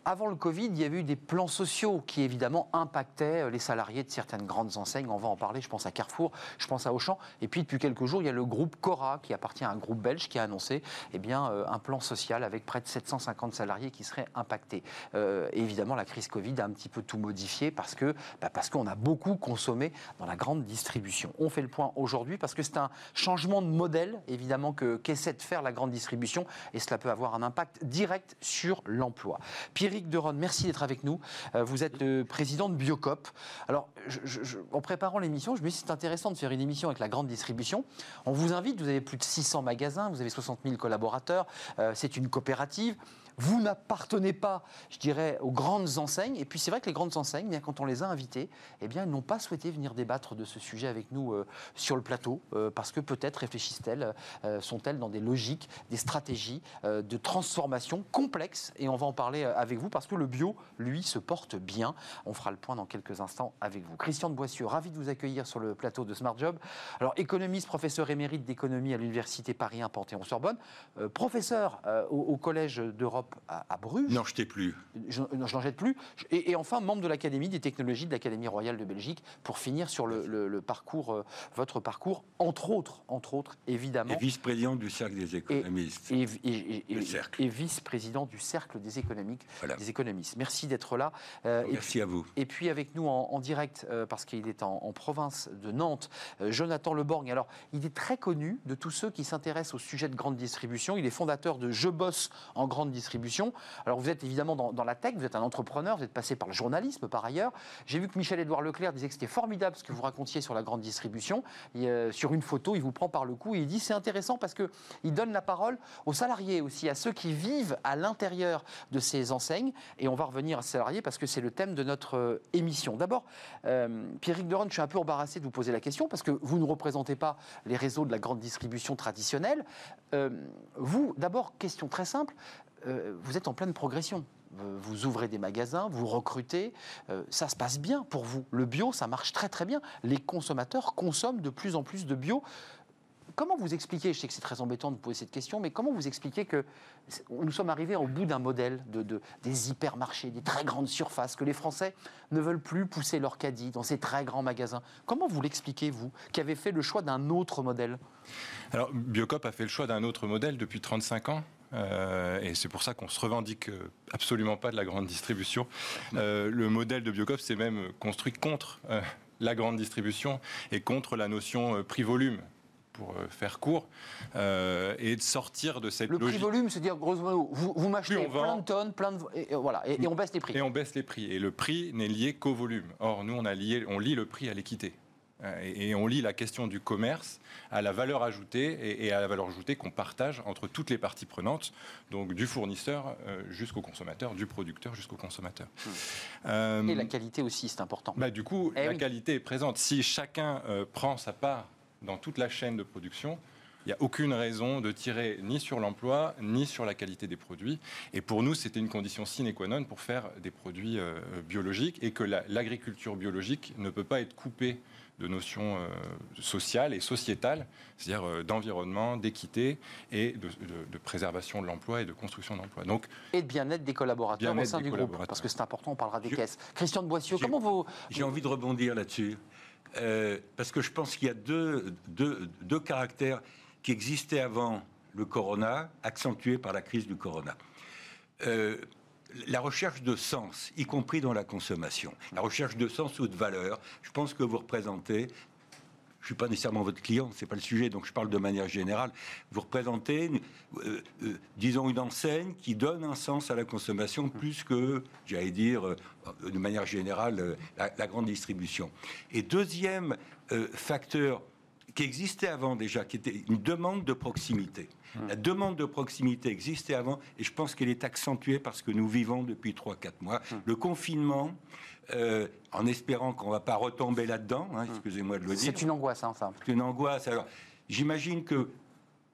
avant le Covid, il y avait eu des plans sociaux qui évidemment impactaient les salariés de certaines grandes enseignes. On va en parler. Je pense à Carrefour, je pense à Auchan. Et puis depuis quelques jours, il y a le groupe Cora qui appartient à un groupe belge qui a annoncé eh bien, euh, un plan social avec près de 750 salariés qui seraient impactés. Euh, évidemment, la crise Covid a un petit peu tout modifié parce que bah, parce qu'on a beaucoup consommé dans la grande distribution. On fait le point aujourd'hui parce que c'est un changement de modèle, évidemment, que, qu'essaie de faire la grande distribution et cela peut avoir un impact direct sur l'emploi. Pierrick Deron, merci d'être avec nous. Euh, vous êtes le président de Biocop. Alors, en préparant l'émission, je me suis dit c'est intéressant de faire une émission avec la grande distribution. On vous invite, vous avez plus de 600 magasins, vous avez 60 000 collaborateurs, euh, c'est une coopérative. Vous n'appartenez pas, je dirais, aux grandes enseignes. Et puis c'est vrai que les grandes enseignes, quand on les a invitées, eh bien, elles n'ont pas souhaité venir débattre de ce sujet avec nous euh, sur le plateau, euh, parce que peut-être réfléchissent-elles, euh, sont-elles dans des logiques, des stratégies de transformation complexes. Et on va en parler avec vous, parce que le bio, lui, se porte bien. On fera le point dans quelques instants avec vous. Christian de Boissieu, ravi de vous accueillir sur le plateau de Smart Job. Alors, économiste, professeur émérite d'économie à l'Université Paris 1 Panthéon-Sorbonne, professeur au, au Collège d'Europe à, Bruges. N'en jetez plus. Je, n'en jette plus. Et, enfin, membre de l'Académie des technologies de l'Académie royale de Belgique, pour finir sur le, parcours, euh, votre parcours, entre autres, entre autres, évidemment. Et vice-président du Cercle des économistes. Et, et vice-président du Cercle des, économiques, des économistes. Merci d'être là. Euh, Merci à vous. Et puis avec nous en, direct, euh, parce qu'il est en, province de Nantes, Jonathan Leborgne. Alors, il est très connu de tous ceux qui s'intéressent au sujet de grande distribution. Il est fondateur de Je bosse en grande distribution alors vous êtes évidemment dans, la tech, vous êtes un entrepreneur, vous êtes passé par le journalisme par ailleurs. J'ai vu que Michel-Édouard Leclerc disait que c'était formidable ce que vous racontiez sur la grande distribution. Euh, sur une photo, il vous prend par le cou et il dit c'est intéressant parce qu'il donne la parole aux salariés aussi, à ceux qui vivent à l'intérieur de ces enseignes. Et on va revenir à salariés parce que c'est le thème de notre euh, émission. D'abord, euh, Pierrick Deron, je suis un peu embarrassé de vous poser la question parce que vous ne représentez pas les réseaux de la grande distribution traditionnelle. Euh, vous, d'abord, question très simple, vous êtes en pleine progression. Vous ouvrez des magasins, vous recrutez, euh, ça se passe bien pour vous. Le bio, ça marche très très bien. Les consommateurs consomment de plus en plus de bio. Comment vous expliquez, je sais que c'est très embêtant de poser cette question, mais comment vous expliquez que nous sommes arrivés au bout d'un modèle de, des hypermarchés, des très grandes surfaces, que les Français ne veulent plus pousser leur caddie dans ces très grands magasins? Comment vous l'expliquez, vous, qui avez fait le choix d'un autre modèle? Alors, Biocop a fait le choix d'un autre modèle depuis 35 ans. Euh, et c'est pour ça qu'on se revendique euh, absolument pas de la grande distribution. Euh, le modèle de Biocop s'est même construit contre la grande distribution et contre la notion prix-volume pour faire court, et de sortir de cette le logique. Le prix-volume, c'est dire, grosso modo, vous, vous m'achetez plein de tonnes, plein de... Et, voilà, et, on baisse les prix. Et on baisse les prix. Et le prix n'est lié qu'au volume. Or, nous, on, a lié, on lie le prix à l'équité. Euh, et, on lit la question du commerce à la valeur ajoutée et, à la valeur ajoutée qu'on partage entre toutes les parties prenantes, donc du fournisseur euh, jusqu'au consommateur, du producteur jusqu'au consommateur. Euh, et la qualité aussi, c'est important. Bah, du coup, eh la qualité est présente. Si chacun prend sa part dans toute la chaîne de production, il n'y a aucune raison de tirer ni sur l'emploi, ni sur la qualité des produits. Et pour nous, c'était une condition sine qua non pour faire des produits biologiques et que l'agriculture biologique ne peut pas être coupée de notions euh, sociales et sociétales, c'est-à-dire euh, d'environnement, d'équité et de, préservation de l'emploi et de construction d'emploi. Donc et de bien-être des collaborateurs au sein du groupe, parce que c'est important, on parlera des caisses. Christian de Boissieu, comment vous... J'ai envie de rebondir là-dessus, euh, parce que je pense qu'il y a deux, deux, deux caractères qui existaient avant le corona, accentués par la crise du corona la recherche de sens, y compris dans la consommation, la recherche de sens ou de valeur, je pense que vous représentez je ne suis pas nécessairement votre client, ce n'est pas le sujet, donc je parle de manière générale. Vous représentez, euh, euh, disons, une enseigne qui donne un sens à la consommation plus que, j'allais dire, euh, de manière générale, la, grande distribution. Et deuxième facteur qui existait avant déjà, qui était une demande de proximité. Mmh. La demande de proximité existait avant et je pense qu'elle est accentuée parce que nous vivons depuis 3-4 mois. Mmh. Le confinement, euh, en espérant qu'on ne va pas retomber là-dedans, hein, mmh. excusez-moi de le dire. C'est une angoisse, hein, ça. C'est une angoisse. Alors, j'imagine que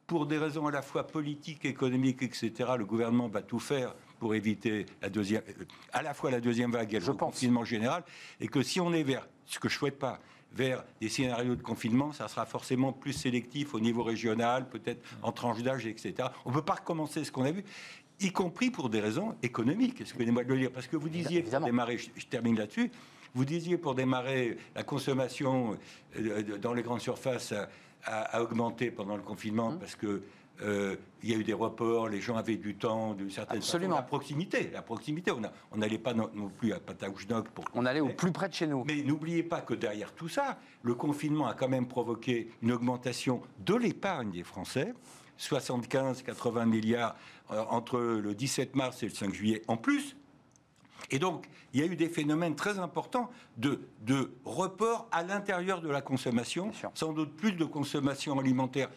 pour des raisons à la fois politiques, économiques, etc., le gouvernement va tout faire pour éviter la deuxième, euh, à la fois la deuxième vague et le confinement général, et que si on est vers, ce que je souhaite pas, vers des scénarios de confinement, ça sera forcément plus sélectif au niveau régional, peut-être en tranche d'âge, etc. On ne peut pas recommencer ce qu'on a vu y compris pour des raisons économiques. Excusez-moi de le dire, parce que vous disiez, pour démarrer, je, termine là-dessus, vous disiez pour démarrer, la consommation euh, dans les grandes surfaces a, augmenté pendant le confinement hum. parce que euh, il y a eu des reports, les gens avaient du temps, d'une certaine Absolument. la proximité, la proximité. On n'allait pas non, plus à Pataouchnok pour. On allait au plus près de chez nous. Mais n'oubliez pas que derrière tout ça, le confinement a quand même provoqué une augmentation de l'épargne des Français. 75-80 milliards euh, entre le 17 mars et le 5 juillet en plus. Et donc, il y a eu des phénomènes très importants de, de report à l'intérieur de la consommation, sans doute plus de consommation alimentaire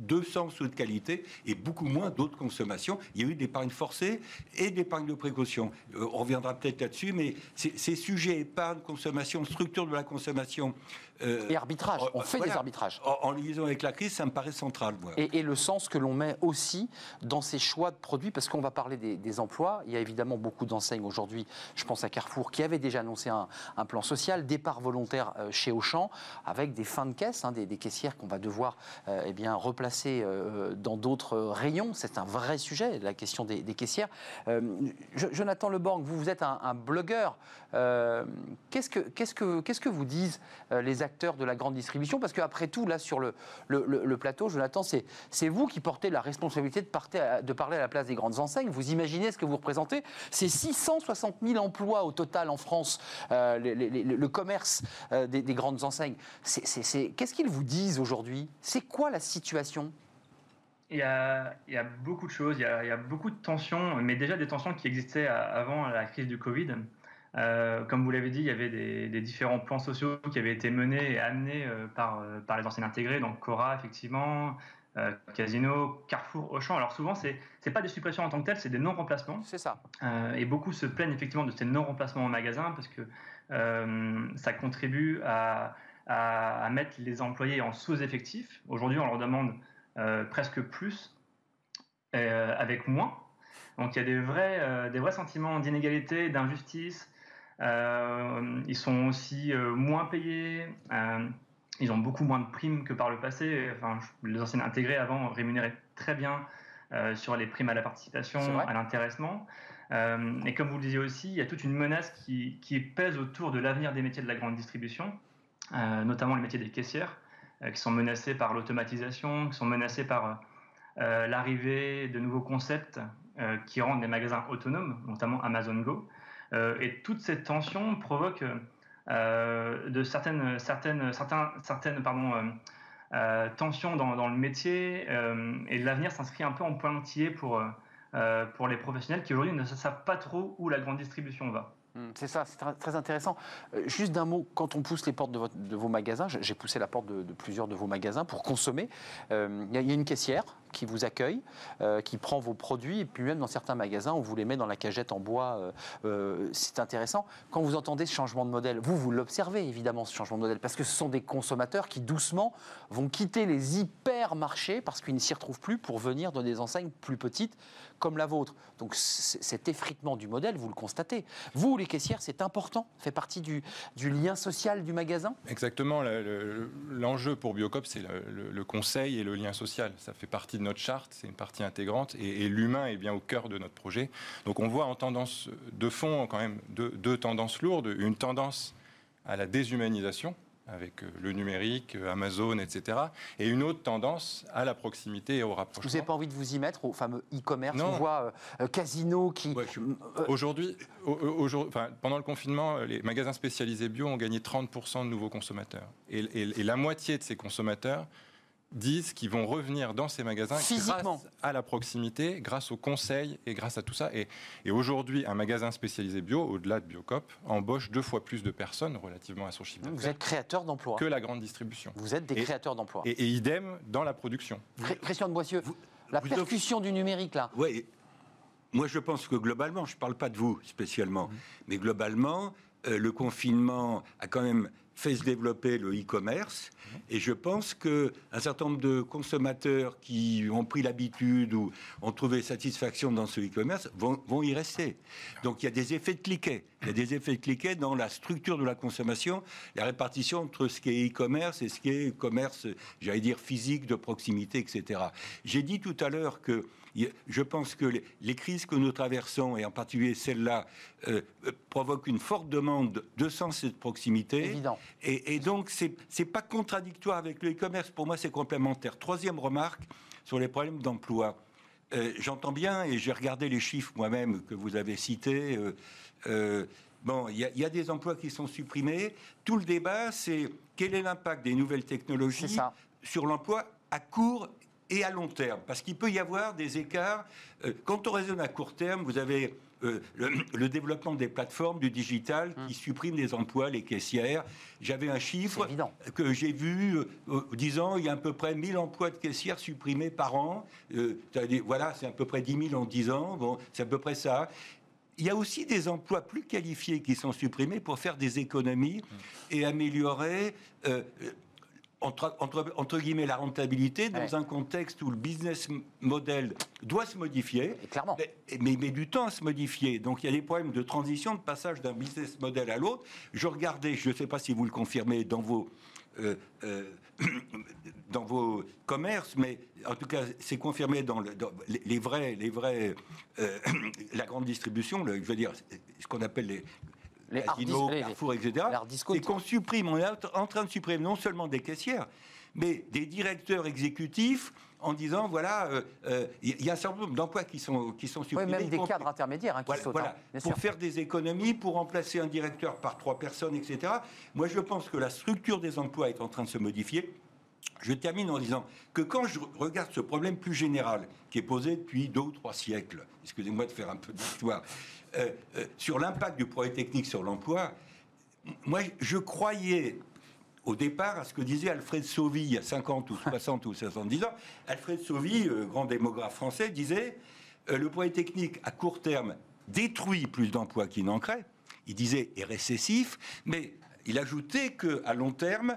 200 sous de qualité et beaucoup moins d'autres consommations. Il y a eu d'épargne forcée et d'épargne de précaution. Euh, on reviendra peut-être là-dessus, mais ces sujets épargne, consommation, structure de la consommation. Euh, et arbitrage, on fait des arbitrages. En, liaison avec la crise, ça me paraît central. Et, le sens que l'on met aussi dans ces choix de produits, parce qu'on va parler des, emplois. Il y a évidemment beaucoup d'enseignes aujourd'hui, je pense à Carrefour, qui avait déjà annoncé un, plan social, départ volontaire euh, chez Auchan, avec des fins de caisse, hein, des, caissières qu'on va devoir eh bien, replacer euh, dans d'autres rayons. C'est un vrai sujet, la question des, caissières. Euh, Jonathan Leborg, vous, vous êtes un, blogueur. Euh, qu'est-ce, que, qu'est-ce, que, qu'est-ce que vous disent les acteurs de la grande distribution Parce qu'après tout, là, sur le, le, plateau, Jonathan, c'est, vous qui portez la responsabilité de, parler à la place des grandes enseignes. Vous imaginez ce que vous représentez C'est 660 000 emplois au total en France, le commerce des, grandes enseignes. Qu'est-ce qu'ils vous disent aujourd'hui? C'est quoi la situation? Il y, a, beaucoup de choses, il y, a, beaucoup de tensions, mais déjà des tensions qui existaient avant la crise du Covid. Euh, comme vous l'avez dit, il y avait des, différents plans sociaux qui avaient été menés et amenés euh, par, euh, par les anciens intégrés, donc Cora, effectivement, Casino, Carrefour, Auchan. Alors souvent, ce n'est pas des suppressions en tant que telles, c'est des non-remplacements. C'est ça. et beaucoup se plaignent effectivement de ces non-remplacements en magasin parce que ça contribue à, à, à, mettre les employés en sous-effectif. Aujourd'hui, on leur demande presque plus avec moins. Donc il y a des vrais, des vrais sentiments d'inégalité, d'injustice. Ils sont aussi moins payés. ils ont beaucoup moins de primes que par le passé. Enfin, les anciens intégrés avant rémunéraient très bien sur les primes à la participation, à l'intéressement. et comme vous le disiez aussi, il y a toute une menace qui, qui pèse autour de l'avenir des métiers de la grande distribution, notamment les métiers des caissières. Euh, qui sont menacés par l'automatisation, qui sont menacés par euh, l'arrivée de nouveaux concepts euh, qui rendent les magasins autonomes, notamment Amazon Go. Et toute cette tension provoque de certaines, certaines, certains, certaines pardon, tensions dans, dans, le métier et l'avenir s'inscrit un peu en pointillé pour, pour les professionnels qui aujourd'hui ne savent pas trop où la grande distribution va. Hmm, c'est ça, c'est très intéressant. Euh, juste d'un mot, quand on pousse les portes de, vos magasins, j'ai poussé la porte de, plusieurs de vos magasins pour consommer, euh, il y, a une caissière qui vous accueille, euh, qui prend vos produits, et puis même dans certains magasins, on vous les met dans la cagette en bois. c'est intéressant. Quand vous entendez ce changement de modèle, vous, vous l'observez évidemment, ce changement de modèle, parce que ce sont des consommateurs qui doucement vont quitter les hypermarchés parce qu'ils ne s'y retrouvent plus pour venir dans des enseignes plus petites comme la vôtre. Donc cet effritement du modèle, vous le constatez. Vous, les caissières, c'est important, fait partie du, lien social du magasin? Exactement. L'enjeu pour Biocop, c'est le, conseil et le lien social. Ça fait partie de notre charte, c'est une partie intégrante, et, l'humain est bien au cœur de notre projet. Donc on voit en tendance de fond quand même deux tendances lourdes. Une tendance à la déshumanisation, avec euh, le numérique, euh, Amazon, etc. Et une autre tendance à la proximité et au rapprochement. Vous n'avez pas envie de vous y mettre au fameux e-commerce On voit euh, Casino qui... Aujourd'hui, pendant le confinement, les magasins spécialisés bio ont gagné 30% de nouveaux consommateurs. et la moitié de ces consommateurs disent qu'ils vont revenir dans ces magasins grâce à la proximité, grâce au conseil et grâce à tout ça. Et, aujourd'hui, un magasin spécialisé bio, au-delà de Biocop, embauche deux fois plus de personnes relativement à son chiffre Vous êtes créateur d'emplois. Que la grande distribution. Vous êtes des créateurs d'emplois. Et, idem dans la production. Christian de Boissieu, la percussion du numérique là. Oui. Moi, je pense que globalement, je ne parle pas de vous spécialement, mmh. mais globalement, euh, le confinement a quand même fait se développer le e-commerce. Et je pense qu'un certain nombre de consommateurs qui ont pris l'habitude ou ont trouvé satisfaction dans ce e-commerce vont, vont, y rester. Donc il y a des effets de cliquet. Il y a des effets de cliquet dans la structure de la consommation, la répartition entre ce qui est e-commerce et ce qui est commerce, j'allais dire, physique, de proximité, etc. J'ai dit tout à l'heure que je pense que les, crises que nous traversons, et en particulier celle-là, euh, provoquent une forte demande de sens et de proximité. Évident. Et, donc, ce n'est pas contradictoire avec le e-commerce. Pour moi, c'est complémentaire. Troisième remarque sur les problèmes d'emploi. Euh, j'entends bien, et j'ai regardé les chiffres moi-même que vous avez cités. Euh, bon, il y, a des emplois qui sont supprimés. Tout le débat, c'est quel est l'impact des nouvelles technologies sur l'emploi à court et à long terme. Parce qu'il peut y avoir des écarts. Euh, quand on raisonne à court terme, vous avez euh, le, développement des plateformes, du digital, qui hum. suppriment des emplois, les caissières. J'avais un chiffre que j'ai vu euh, disant il y a à peu près 1000 emplois de caissières supprimés par an. voilà, c'est à peu près 10 000 en 10 ans. Bon, c'est à peu près ça. Il y a aussi des emplois plus qualifiés qui sont supprimés pour faire des économies hum. et améliorer entre, entre, guillemets, la rentabilité dans un contexte où le business model doit se modifier. clairement. Mais, il met du temps à se modifier. Donc il y a des problèmes de transition, de passage d'un business model à l'autre. Je regardais, je ne sais pas si vous le confirmez dans vos. Euh, euh, dans vos commerces, mais en tout cas, c'est confirmé dans, les, vrais, les vrais, euh, la grande distribution, je veux dire, ce qu'on appelle les, les Casino, Carrefour, etc. Et qu'on supprime, on est en train de supprimer non seulement des caissières, mais des directeurs exécutifs en disant voilà, il euh, euh, y a un certain nombre d'emplois qui sont, qui sont supprimés. Oui, même des cadres intermédiaires hein, qui voilà, sautent. Voilà, hein, pour faire des économies, pour remplacer un directeur par trois personnes, etc. Moi, je pense que la structure des emplois est en train de se modifier. Je termine en disant que quand je regarde ce problème plus général qui est posé depuis deux ou trois siècles, excusez-moi de faire un peu d'histoire, euh, euh, sur l'impact du projet technique sur l'emploi, moi, je croyais au départ à ce que disait Alfred Sauvy il y a 50 ou 60 ou 70 ans. Alfred Sauvy, euh, grand démographe français, disait le projet technique à court terme détruit plus d'emplois qu'il n'en crée. Il disait est récessif, mais il ajoutait qu'à long terme,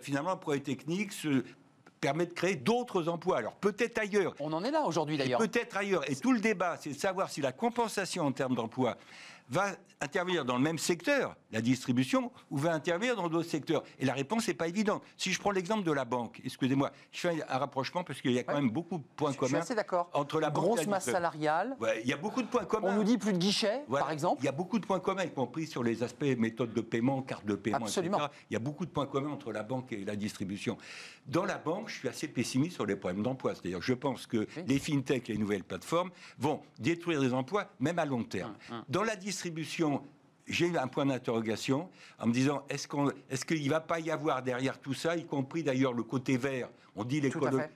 finalement, le projet technique se permet de créer d'autres emplois. Alors peut-être ailleurs. On en est là aujourd'hui d'ailleurs. Peut-être ailleurs. Et tout le débat, c'est de savoir si la compensation en termes d'emploi va intervenir dans le même secteur, la distribution, ou va intervenir dans d'autres secteurs Et la réponse n'est pas évidente. Si je prends l'exemple de la banque, excusez-moi, je fais un rapprochement parce qu'il y a quand même beaucoup de points communs. Entre la grosse masse salariale. il y a beaucoup de points communs. On nous dit plus de guichets, par exemple. Il y a beaucoup de points communs, y compris sur les aspects méthodes de paiement, carte de paiement, Absolument. etc. Il y a beaucoup de points communs entre la banque et la distribution. Dans la banque, je suis assez pessimiste sur les problèmes d'emploi. C'est-à-dire, je pense que les fintechs, les nouvelles plateformes, vont détruire des emplois, même à long terme. Hum, hum. Dans la distribution, j'ai eu un point d'interrogation en me disant est-ce qu'il ne va pas y avoir derrière tout ça, y compris d'ailleurs le côté vert? On dit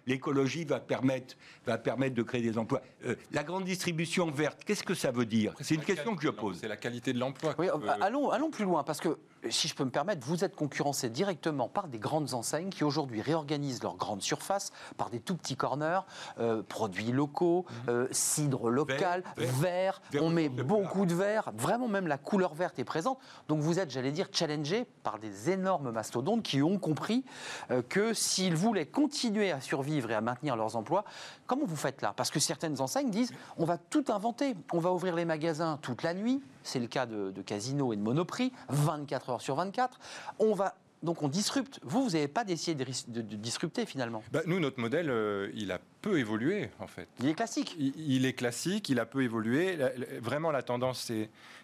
l'écologie va permettre, va permettre de créer des emplois. Euh, la grande distribution verte, qu'est-ce que ça veut dire? C'est une question que je pose. C'est la qualité de l'emploi. Oui, allons, allons plus loin, parce que si je peux me permettre, vous êtes concurrencé directement par des grandes enseignes qui aujourd'hui réorganisent leurs grandes surfaces par des tout petits corners, euh, produits locaux, mhm. euh, cidre local, verre, on met beaucoup de verre, vraiment même la couleur verte est présente. Donc vous êtes, j'allais dire, challengé par des énormes mastodontes qui ont compris euh, que s'ils voulaient continuer à survivre et à maintenir leurs emplois, comment vous faites là? Parce que certaines enseignes disent, on va tout inventer, on va ouvrir les magasins toute la nuit, c'est le cas de, Casino et de Monoprix, 24 heures sur 24. On va donc on disrupte. Vous, vous n'avez pas d'essayer de, disrupter finalement bah, Nous, notre modèle, euh, il a peu évolué en fait. Il est classique. Il, est classique, il a peu évolué. vraiment, la tendance,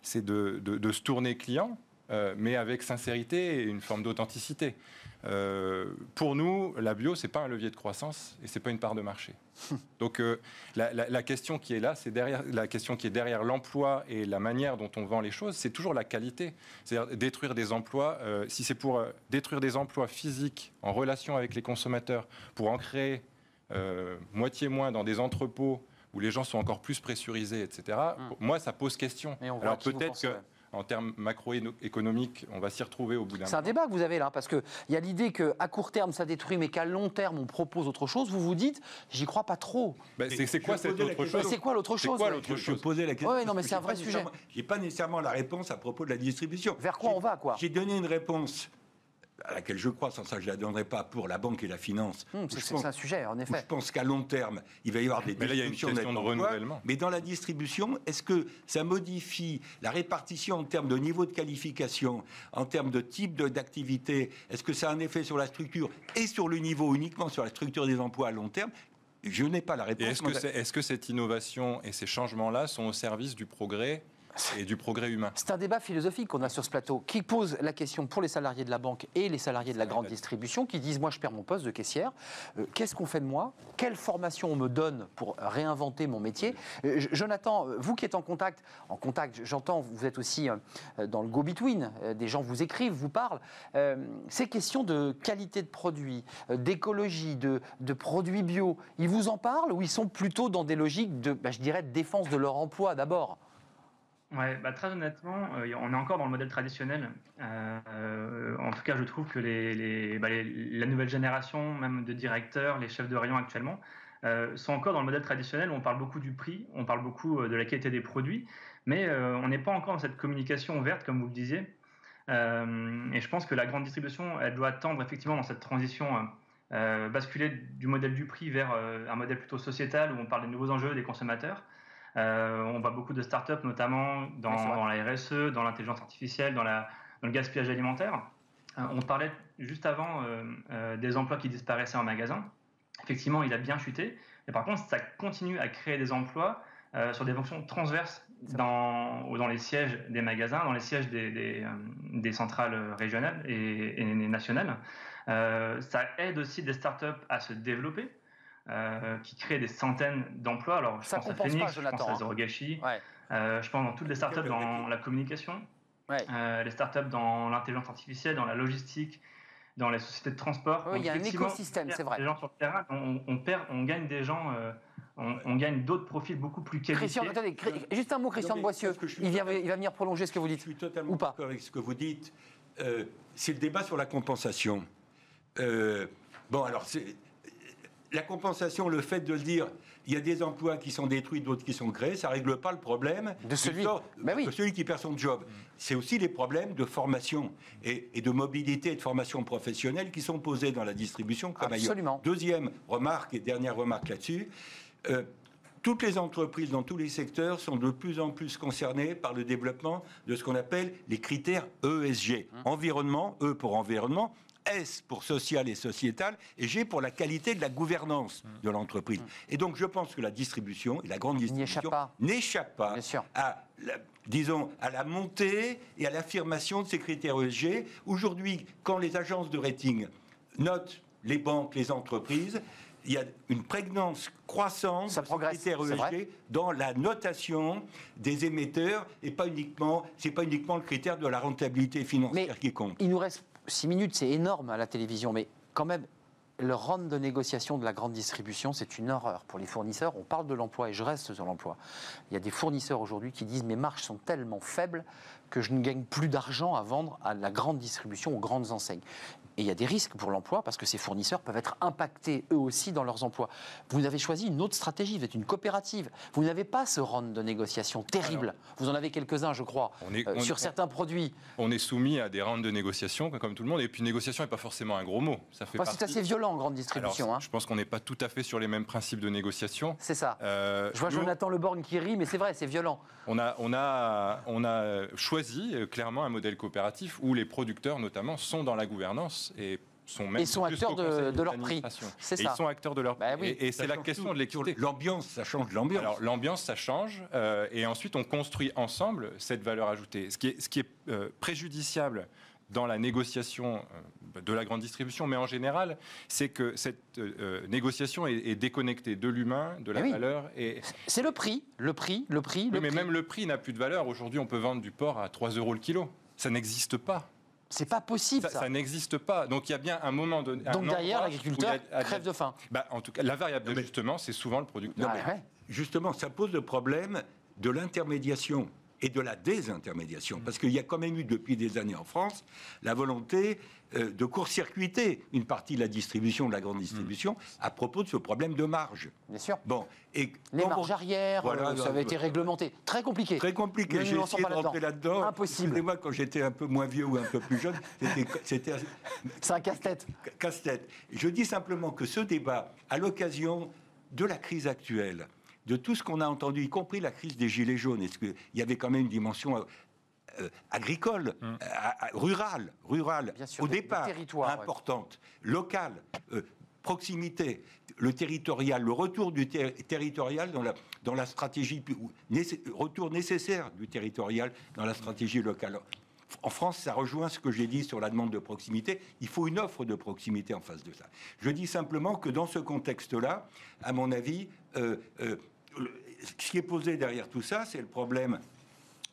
c'est de, se tourner client, euh, mais avec sincérité et une forme d'authenticité. Euh, pour nous, la bio, c'est pas un levier de croissance et c'est pas une part de marché. Donc euh, la, question qui est là, c'est derrière la question qui est derrière l'emploi et la manière dont on vend les choses, c'est toujours la qualité. C'est-à-dire détruire des emplois. Euh, si c'est pour détruire des emplois physiques en relation avec les consommateurs, pour en créer moitié moins dans des entrepôts où les gens sont encore plus pressurisés, etc. Hum. Moi, ça pose question. Alors peut-être que en termes macroéconomiques, on va s'y retrouver au bout d'un C'est un débat que vous avez là, parce qu'il y a l'idée qu'à court terme ça détruit, mais qu'à long terme on propose autre chose. Vous vous dites, j'y crois pas trop. Ben, c'est c'est quoi cette autre chose C'est quoi l'autre chose quoi l'autre je posais la question. Ouais, non, mais c'est un vrai sujet. nécessairement- J'ai pas nécessairement la réponse à propos de la distribution. Vers quoi J'ai- on va, quoi J'ai donné une réponse à laquelle je crois, sans ça je ne la donnerai pas pour la banque et la finance. Où c'est- un sujet, en effet. je pense qu'à long terme, il va y avoir des Mais là, il y a une question de renouvellement. Mais dans la distribution, est-ce que ça modifie la répartition en termes de niveau de qualification, en termes de type d'activité Est-ce que ça a un effet sur la structure et sur le niveau, uniquement sur la structure des emplois à long terme? Je n'ai pas la réponse. Et est-ce que, c'est- est-ce que cette innovation et ces changements-là sont au service du progrès et du progrès humain. C'est un débat philosophique qu'on a sur ce plateau qui pose la question pour les salariés de la banque et les salariés de la grande distribution qui disent moi je perds mon poste de caissière, Euh, qu'est-ce qu'on fait de moi? Quelle formation on me donne pour réinventer mon métier? Euh, Jonathan, euh, vous qui êtes en contact, en contact, j'entends, vous êtes aussi euh, dans le go-between, des gens vous écrivent, vous parlent. Ces questions de qualité de produit, d'écologie, de, de produits bio, ils vous en parlent ou ils sont plutôt dans des logiques de, bah, je dirais, de défense de leur emploi d'abord? Ouais, bah, très honnêtement, euh, on est encore dans le modèle traditionnel. Euh, euh, en tout cas, je trouve que bah, les- la nouvelle génération, même de directeurs, les chefs de rayon actuellement, sont encore dans le modèle traditionnel où on parle beaucoup du prix, on parle beaucoup de la qualité des produits, mais on n'est pas encore dans cette communication verte, comme vous le disiez. Et je pense que la grande distribution, elle doit tendre effectivement dans cette transition, basculer du modèle du prix vers un modèle plutôt sociétal où on parle des nouveaux enjeux des consommateurs. Euh, on voit beaucoup de startups, notamment dans, Oui, dans la RSE, dans l'intelligence artificielle, dans, la, dans le gaspillage alimentaire. Euh, on parlait juste avant euh, des emplois qui disparaissaient en magasin. Effectivement, il a bien chuté. Mais par contre, ça continue à créer des emplois sur des fonctions transverses dans, dans les sièges des magasins, dans les sièges des, des, des centrales régionales et, et nationales. Ça aide aussi des startups à se développer. Euh, qui créent des centaines d'emplois. Alors, je Ça pense à compense pas, Phoenix, je pense hein. à Zorogashi, Ouais. euh, je pense dans toutes les startups dans la communication, Ouais. euh, les startups dans l'intelligence artificielle, dans la logistique, dans les sociétés de transport. Oui, Donc, il y a un écosystème, c'est vrai. Des gens sur le terrain, on, on perd, on gagne des gens, euh, on, on gagne d'autres profils beaucoup plus qualifiés. Christian, attendez, juste un mot, Christian Non, mais Boissieu. je Il, vient- il va venir prolonger ce que vous Je dites. suis totalement Ou pas d'accord avec ce que vous dites. Euh, c'est le débat sur la compensation. Euh, bon, alors, c'est- la compensation, le fait de le dire, il y a des emplois qui sont détruits, d'autres qui sont créés, ça ne règle pas le problème De celui- sort- Ben oui. de celui qui perd son job. C'est aussi les problèmes de formation et, et de mobilité et de formation professionnelle qui sont posés dans la distribution comme ailleurs. Absolument. Deuxième remarque et dernière remarque là-dessus. euh, toutes les entreprises dans tous les secteurs sont de plus en plus concernées par le développement de ce qu'on appelle les critères ESG. Hum. Environnement, E pour environnement, S pour social et sociétal, et G pour la qualité de la gouvernance de l'entreprise. Et donc je pense que la distribution, et la grande distribution, échappe pas. n'échappe pas sûr. à, la- disons, à la montée et à l'affirmation de ces critères ESG. Aujourd'hui, quand les agences de rating notent les banques, les entreprises, il y a une prégnance croissante Ça progresse. ESG dans la notation des émetteurs et pas uniquement, c'est pas uniquement le critère de la rentabilité financière Mais qui compte. il nous reste 6 minutes, c'est énorme à la télévision, mais quand même, le round de négociation de la grande distribution, c'est une horreur pour les fournisseurs. On parle de l'emploi et je reste sur l'emploi. Il y a des fournisseurs aujourd'hui qui disent mes marges sont tellement faibles que je ne gagne plus d'argent à vendre à la grande distribution, aux grandes enseignes. Et il y a des risques pour l'emploi parce que ces fournisseurs peuvent être impactés eux aussi dans leurs emplois. Vous avez choisi une autre stratégie, vous êtes une coopérative. Vous n'avez pas ce round de négociation terrible. vous en avez quelques-uns, je crois, On est- euh, on- sur on- certains produits. On est soumis à des rounds de négociation, comme tout le monde. Et puis, négociation n'est pas forcément un gros mot. Ça fait Enfin, c'est assez violent en grande Alors, distribution. hein. Je pense qu'on n'est pas tout à fait sur les mêmes principes de négociation. C'est ça. Euh, Je vois nous, Jonathan Leborgne qui rit, mais c'est vrai, c'est violent. On a, on, a, on a choisi euh, clairement un modèle coopératif où les producteurs, notamment, sont dans la gouvernance et sont même Et sont jusqu'au acteurs de- leur prix. C'est Et ça. Ils sont acteurs de leur Bah oui. Et, et c'est la question tout. de l'équité. L'ambiance, ça change l'ambiance. Alors l'ambiance, ça change, euh, et ensuite on construit ensemble cette valeur ajoutée. Ce qui est, ce qui est euh, préjudiciable dans la négociation euh, de la grande distribution, mais en général, c'est que cette euh, négociation est, est déconnectée de l'humain, de la Eh oui. valeur. Et, C'est le prix, le prix, le prix, le oui, mais prix. même le prix n'a plus de valeur. Aujourd'hui, on peut vendre du porc à 3 euros le kilo. Ça n'existe pas. C'est pas possible Ça, ça. ça n'existe pas. Donc il y a bien un moment donné. Donc derrière, l'agriculteur crève de faim. Bah, en tout cas, la variable Non, mais- d'ajustement, c'est souvent le producteur. Ah, ouais. Justement, ça pose le problème de l'intermédiation. Et de la désintermédiation. Parce qu'il y a quand même eu depuis des années en France la volonté euh, de court-circuiter une partie de la distribution, de la grande distribution, à propos de ce problème de marge. Bien sûr. Bon, et Les marges vous- arrière, Voilà, euh, ça avait été réglementé. Très compliqué. Très compliqué. J'ai essayé pas de rentrer là-dedans. Impossible. moi quand j'étais un peu moins vieux ou un peu plus jeune, c'était C'est un casse-tête. casse-tête. Je dis simplement que ce débat, à l'occasion de la crise actuelle, de tout ce qu'on a entendu, y compris la crise des Gilets jaunes, est-ce qu'il y avait quand même une dimension euh, euh, agricole, euh, à- à- rurale, rurale, Bien sûr, au des- des départ, territoires, ouais. importante, locale, euh, proximité, le territorial, le retour du ter- territorial dans la, dans la stratégie, nécess- retour nécessaire du territorial dans la stratégie locale. En France, ça rejoint ce que j'ai dit sur la demande de proximité. Il faut une offre de proximité en face de ça. Je dis simplement que dans ce contexte-là, à mon avis, euh, euh, le- ce qui est posé derrière tout ça, c'est le problème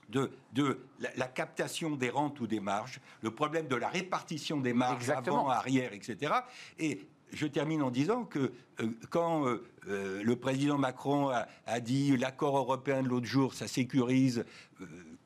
de, de la, la captation des rentes ou des marges, le problème de la répartition des marges Exactement. avant, arrière, etc. Et je termine en disant que euh, quand euh, euh, le président Macron a, a dit l'accord européen de l'autre jour, ça sécurise,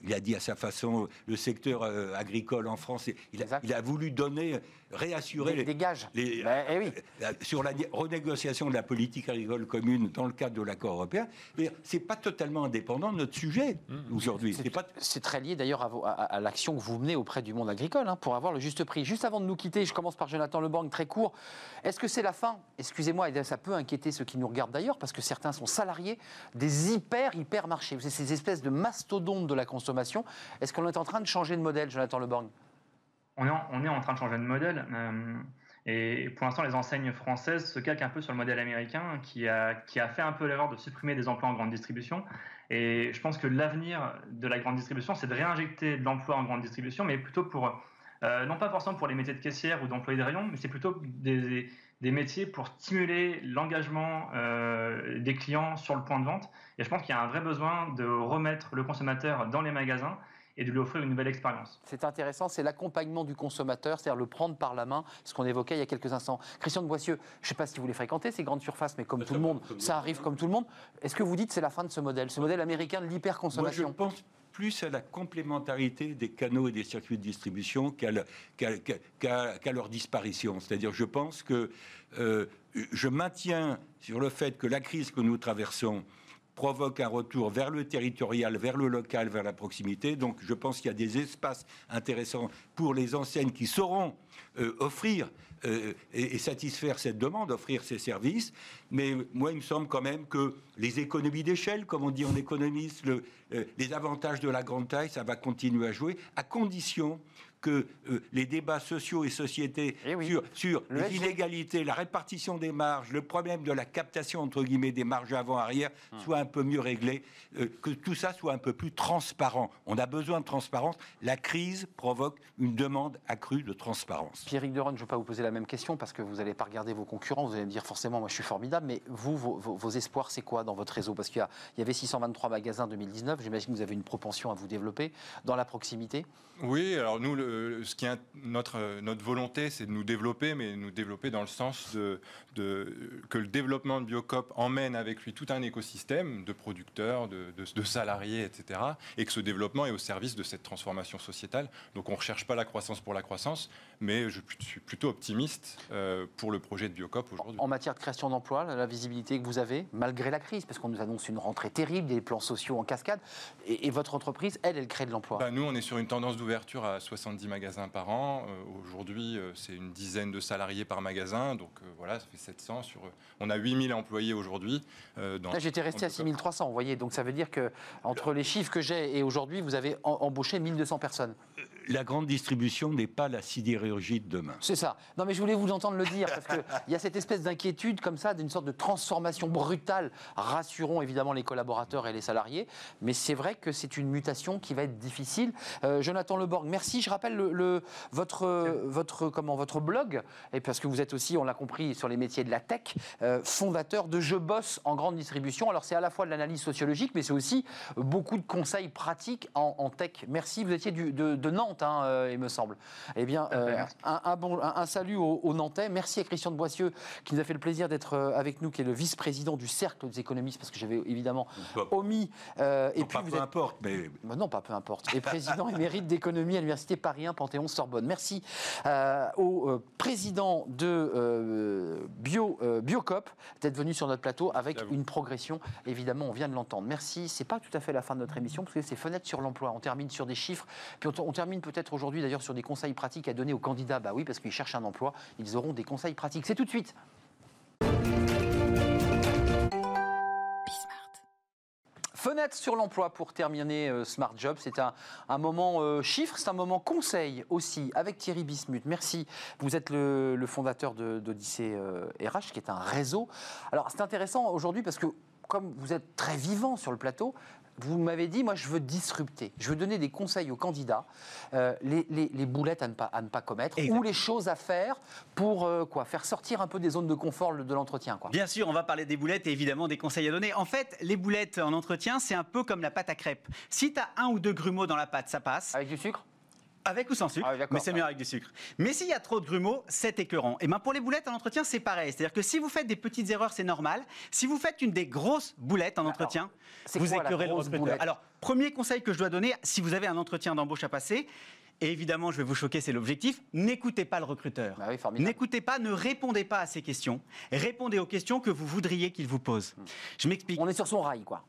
il a dit à sa façon le secteur euh, agricole en France, il a, Exact. il a voulu donner, réassurer Des, les- des gages. les- Ben, eh oui. euh, sur la renégociation de la politique agricole commune dans le cadre de l'accord européen, mais c'est pas totalement indépendant de notre sujet aujourd'hui. C'est pas très lié d'ailleurs à, vos- à- à l'action que vous menez auprès du monde agricole hein, pour avoir le juste prix. Juste avant de nous quitter, je commence par Jonathan Leborgne, très court. Est-ce que c'est la fin? Excusez-moi, et ça peut inquiéter ceux qui nous regardent d'ailleurs, parce que certains sont salariés des hyper, hyper marchés. C'est ces espèces de mastodontes de la consommation. Est-ce qu'on est en train de changer de modèle, Jonathan Leborgne? On est, en, on est en train de changer de modèle. euh, et pour l'instant, les enseignes françaises se calquent un peu sur le modèle américain qui a, fait un peu l'erreur de supprimer des emplois en grande distribution. Et je pense que l'avenir de la grande distribution, c'est de réinjecter de l'emploi en grande distribution, mais plutôt pour, euh, non pas forcément pour les métiers de caissière ou d'employés de rayon, mais c'est plutôt des métiers pour stimuler l'engagement euh, des clients sur le point de vente. Et je pense qu'il y a un vrai besoin de remettre le consommateur dans les magasins et de lui offrir une nouvelle expérience. C'est intéressant, c'est l'accompagnement du consommateur, c'est-à-dire le prendre par la main, ce qu'on évoquait il y a quelques instants. Christian de Boissieu, je ne sais pas si vous les fréquentez, ces grandes surfaces, mais comme tout le monde, ça arrive comme tout le monde. Est-ce que vous dites que c'est la fin de ce modèle, ce modèle américain de Moi, je l'hyperconsommation pense plus à la complémentarité des canaux et des circuits de distribution qu'à le- qu'à- qu'à- qu'à- qu'à leur disparition. C'est-à-dire, je pense que euh, je maintiens sur le fait que la crise que nous traversons provoque un retour vers le territorial, vers le local, vers la proximité. Donc, je pense qu'il y a des espaces intéressants pour les enseignes qui sauront euh, offrir euh, et, satisfaire cette demande, offrir ces services. Mais moi, il me semble quand même que les économies d'échelle, comme on dit en économiste, euh, les avantages de la grande taille, ça va continuer à jouer, à condition que euh, les débats sociaux et sociétés Eh oui. sur, sur Le les SG. inégalités, la répartition des marges, le problème de la captation entre guillemets des marges avant-arrière soient un peu mieux réglés, euh, que tout ça soit un peu plus transparent. On a besoin de transparence. La crise provoque une demande accrue de transparence. Pierrick Deron, je ne vais pas vous poser la même question parce que vous n'allez pas regarder vos concurrents, vous allez me dire forcément, moi je suis formidable, mais vous, vos, vos- vos espoirs, c'est quoi dans votre réseau? Parce qu'il y avait 623 magasins en 2019, j'imagine que vous avez une propension à vous développer dans la proximité. Oui, alors nous, le- ce qui est notre, euh, notre volonté, c'est de nous développer, mais nous développer dans le sens de, de- que le développement de Biocop emmène avec lui tout un écosystème de producteurs, de, de- de salariés, etc. Et que ce développement est au service de cette transformation sociétale. Donc on ne recherche pas la croissance pour la croissance, mais je suis plutôt optimiste euh, pour le projet de Biocop aujourd'hui. En matière de création d'emplois, la, la visibilité que vous avez, malgré la crise, parce qu'on nous annonce une rentrée terrible, des plans sociaux en cascade, et, et votre entreprise, elle, elle crée de l'emploi. Bah, nous, on est sur une tendance d'ouverture à 70 magasins par an. Euh, Aujourd'hui, euh, c'est une dizaine de salariés par magasin. Donc euh, voilà, ça fait 700 sur. on a 8000 employés aujourd'hui. euh, dans- Là, j'étais resté à dans- 6300, vous voyez, donc ça veut dire que entre les chiffres que j'ai et aujourd'hui, vous avez em- embauché 1200 personnes. La grande distribution n'est pas la sidérurgie de demain. C'est ça. Non, mais je voulais vous entendre le dire, parce qu'il y a cette espèce d'inquiétude comme ça, d'une sorte de transformation brutale. Rassurons évidemment les collaborateurs et les salariés, mais c'est vrai que c'est une mutation qui va être difficile. Euh, Jonathan Leborg, merci. Je rappelle le, votre, votre, comment, votre blog, et parce que vous êtes aussi, on l'a compris, sur les métiers de la tech, euh, fondateur de Je bosse en grande distribution. Alors c'est à la fois de l'analyse sociologique, mais c'est aussi beaucoup de conseils pratiques en, tech. Merci, vous étiez de, Nantes, hein, euh, il me semble. Eh bien, un, bon, un, salut aux, Nantais. Merci à Christian de Boissieu qui nous a fait le plaisir d'être avec nous, qui est le vice-président du Cercle des économistes, parce que j'avais évidemment omis. et puis, peu importe, mais... non, pas peu importe. Et président émérite d'économie à l'Université Paris 1 Panthéon-Sorbonne. Merci euh, au euh, président de euh, Bio, Biocop d'être venu sur notre plateau avec une progression. Évidemment, on vient de l'entendre. Merci. C'est pas tout à fait la fin de notre émission parce que c'est fenêtre sur l'emploi. On termine sur des chiffres. Puis on, termine peut-être aujourd'hui d'ailleurs sur des conseils pratiques à donner aux candidats. Bah oui, parce qu'ils cherchent un emploi. Ils auront des conseils pratiques. C'est tout de suite. Fenêtre sur l'emploi pour terminer euh, Smart Job. C'est un, moment euh, chiffre, c'est un moment conseil aussi avec Thierry Bismuth. Merci. Vous êtes le, fondateur d'Odyssée RH, euh, qui est un réseau. Alors c'est intéressant aujourd'hui parce que comme vous êtes très vivant sur le plateau, vous m'avez dit, moi, je veux disrupter. Je veux donner des conseils aux candidats, euh, les, boulettes à ne pas, à ne pas commettre, ou les choses à faire pour euh, quoi faire sortir un peu des zones de confort de l'entretien. Bien sûr, on va parler des boulettes et évidemment des conseils à donner. En fait, les boulettes en entretien, c'est un peu comme la pâte à crêpes. Si tu as un ou deux grumeaux dans la pâte, ça passe. Avec du sucre? Avec ou sans sucre, ah mais c'est mieux avec du sucre. Mais s'il y a trop de grumeaux, c'est écœurant. Et ben pour les boulettes en entretien, c'est pareil. C'est-à-dire que si vous faites des petites erreurs, c'est normal. Si vous faites une des grosses boulettes en entretien, vous écœurez le recruteur. Alors, premier conseil que je dois donner, si vous avez un entretien d'embauche à passer, et évidemment, je vais vous choquer, c'est l'objectif. N'écoutez pas le recruteur. Bah N'écoutez pas, ne répondez pas à ses questions. Répondez aux questions que vous voudriez qu'il vous pose. Hmm. Je m'explique. On est sur son rail, quoi.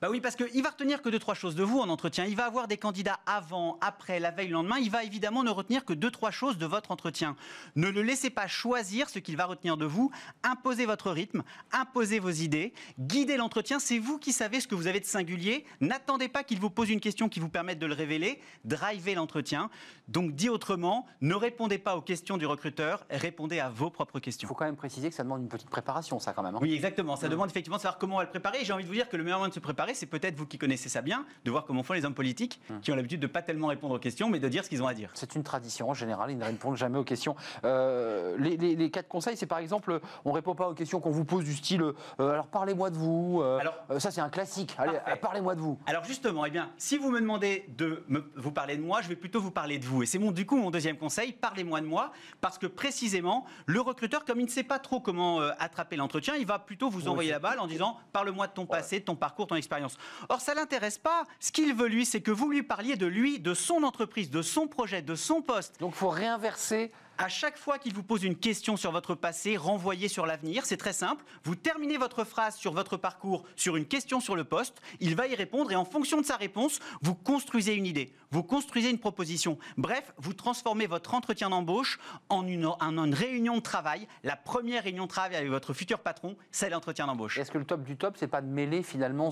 Bah oui, parce qu'il va retenir que deux, trois choses de vous en entretien. Il va avoir des candidats avant, après, la veille, le lendemain. Il va évidemment ne retenir que deux, trois choses de votre entretien. Ne le laissez pas choisir ce qu'il va retenir de vous. Imposez votre rythme, imposez vos idées, guidez l'entretien. C'est vous qui savez ce que vous avez de singulier. N'attendez pas qu'il vous pose une question qui vous permette de le révéler. Drivez l'entretien. Donc, dit autrement, ne répondez pas aux questions du recruteur, répondez à vos propres questions. Il faut quand même préciser que ça demande une petite préparation, ça, quand même. Hein. Oui, exactement. Ça mmh. demande effectivement de savoir comment on va le préparer. J'ai envie de vous dire que le meilleur moyen de se préparer, c'est peut-être vous qui connaissez ça bien, de voir comment font les hommes politiques hum. qui ont l'habitude de pas tellement répondre aux questions, mais de dire ce qu'ils ont à dire. C'est une tradition en général, ils ne répondent jamais aux questions. Euh, les, quatre conseils, c'est par exemple, on répond pas aux questions qu'on vous pose du style, euh, alors parlez-moi de vous. Euh, alors, ça c'est un classique. Allez, parlez-moi de vous. Alors justement, eh bien, si vous me demandez de vous parler de moi, je vais plutôt vous parler de vous. Et c'est mon du coup mon deuxième conseil, parlez-moi de moi, parce que précisément, le recruteur, comme il ne sait pas trop comment attraper l'entretien, il va plutôt vous envoyer la balle en disant, parle-moi de ton passé, de ton parcours, ton expérience. Or, ça l'intéresse pas. Ce qu'il veut, lui, c'est que vous lui parliez de lui, de son entreprise, de son projet, de son poste. Donc, il faut réinverser à chaque fois qu'il vous pose une question sur votre passé, renvoyez sur l'avenir. C'est très simple. Vous terminez votre phrase sur votre parcours sur une question sur le poste. Il va y répondre et en fonction de sa réponse, vous construisez une idée, vous construisez une proposition. Bref, vous transformez votre entretien d'embauche en une, réunion de travail. La première réunion de travail avec votre futur patron, c'est l'entretien d'embauche. Est-ce que le top du top, c'est pas de mêler finalement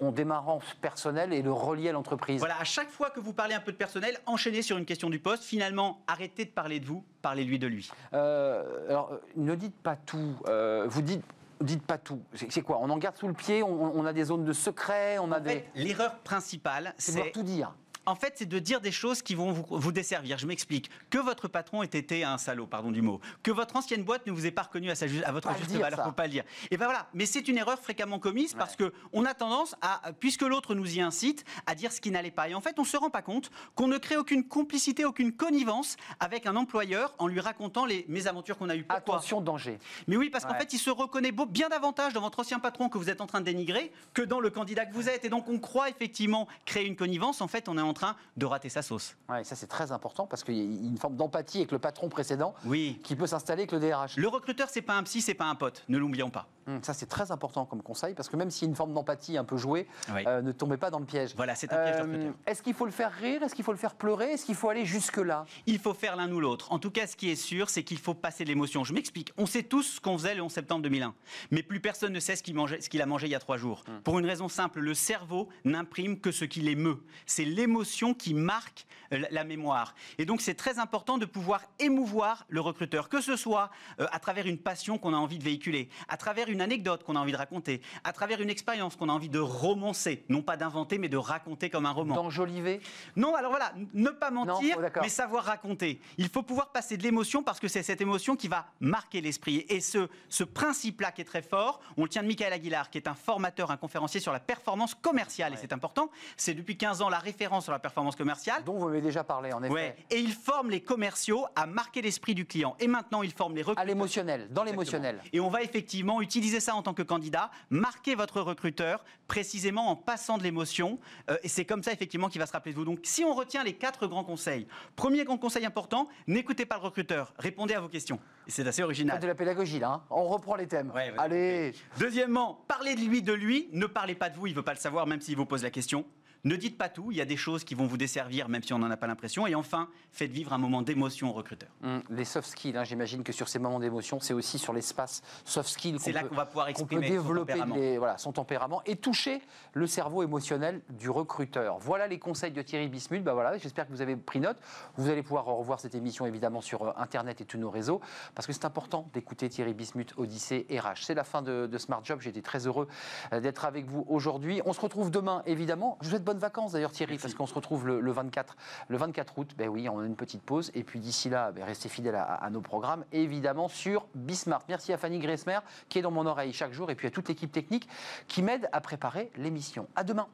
en démarrant personnel et le relier à l'entreprise? Voilà, à chaque fois que vous parlez un peu de personnel, enchaînez sur une question du poste. Finalement, arrêtez de parler de vous Parlez-lui de lui. Euh, alors, ne dites pas tout. Euh, vous dites dites pas tout. C'est quoi? On en garde sous le pied? On, a des zones de secret? On a des... L'erreur principale, c'est tout dire en fait, c'est de dire des choses qui vont vous, desservir. Je m'explique. Que votre patron ait été un salaud, pardon du mot. Que votre ancienne boîte ne vous ait pas reconnu à, sa, à votre juste valeur, faut pas le dire. Et ben voilà. Mais c'est une erreur fréquemment commise parce que on a tendance à, puisque l'autre nous y incite, à dire ce qui n'allait pas. Et en fait, on se rend pas compte qu'on ne crée aucune complicité, aucune connivence avec un employeur en lui racontant les mésaventures qu'on a eues. Attention, danger. Mais oui, parce qu'en fait, il se reconnaît bien davantage dans votre ancien patron que vous êtes en train de dénigrer que dans le candidat que vous êtes. Et donc, on croit effectivement créer une connivence. En fait, on est en train de rater sa sauce. Ouais, ça c'est très important parce qu'il y a une forme d'empathie avec le patron précédent oui. qui peut s'installer avec le DRH. Le recruteur, c'est pas un psy, c'est pas un pote, ne l'oublions pas. Hum, ça c'est très important comme conseil parce que même s'il y a une forme d'empathie un peu jouée, euh, ne tombez pas dans le piège. Voilà, c'est un piège euh, Est-ce qu'il faut le faire rire? Est-ce qu'il faut le faire pleurer? Est-ce qu'il faut aller jusque-là? Il faut faire l'un ou l'autre. En tout cas, ce qui est sûr, c'est qu'il faut passer l'émotion. Je m'explique. On sait tous ce qu'on faisait le 11 septembre 2001, mais plus personne ne sait ce qu'il, a mangé il y a trois jours. Hum. Pour une raison simple, le cerveau n'imprime que ce qu'il émeut. C'est l'émotion qui marque la mémoire. Et donc c'est très important de pouvoir émouvoir le recruteur, que ce soit euh, à travers une passion qu'on a envie de véhiculer, à travers une anecdote qu'on a envie de raconter, à travers une expérience qu'on a envie de romancer, non pas d'inventer, mais de raconter comme un roman. D'enjoliver Non, alors voilà, ne pas mentir, oh, mais savoir raconter. Il faut pouvoir passer de l'émotion parce que c'est cette émotion qui va marquer l'esprit. Et ce, ce principe-là qui est très fort, on le tient de Michael Aguilar, qui est un formateur, un conférencier sur la performance commerciale. Et c'est important, c'est depuis 15 ans la référence sur la performance commerciale. Dont vous m'avez déjà parlé, en effet. Ouais. Et il forme les commerciaux à marquer l'esprit du client. Et maintenant, il forme les À recruteurs. l'émotionnel, dans l'émotionnel. Et on va effectivement utiliser ça en tant que candidat, marquer votre recruteur précisément en passant de l'émotion. Euh, et c'est comme ça effectivement qu'il va se rappeler de vous. Donc si on retient les quatre grands conseils, premier grand conseil important, n'écoutez pas le recruteur, répondez à vos questions. Et c'est assez original. de la pédagogie, là. hein. On reprend les thèmes. Ouais. Allez Deuxièmement, parlez de lui, de lui. Ne parlez pas de vous, il ne veut pas le savoir, même s'il vous pose la question. Ne dites pas tout, il y a des choses qui vont vous desservir, même si on n'en a pas l'impression. Et enfin, faites vivre un moment d'émotion au recruteur. Hum, Les soft skills, hein, j'imagine que sur ces moments d'émotion, c'est aussi sur l'espace soft skills là peut- qu'on va pouvoir qu'on peut exprimer son développer tempérament. les- voilà, son tempérament et toucher le cerveau émotionnel du recruteur. Voilà les conseils de Thierry Bismuth. Bah voilà, J'espère que vous avez pris note. Vous allez pouvoir revoir cette émission évidemment sur euh, Internet et tous nos réseaux parce que c'est important d'écouter Thierry Bismuth, Odyssée RH. C'est la fin de, de Smart Job. Été très heureux euh, d'être avec vous aujourd'hui. On se retrouve demain évidemment. Je vous souhaite bonnes vacances d'ailleurs Thierry parce qu'on se retrouve le, le 24, le 24 août. Ben oui, on a une petite pause et puis d'ici là, ben, restez fidèles à, à nos programmes évidemment sur Bismart. Merci à Fanny Gressmer qui est dans mon oreille chaque jour et puis à toute l'équipe technique qui m'aide à préparer l'émission. À demain.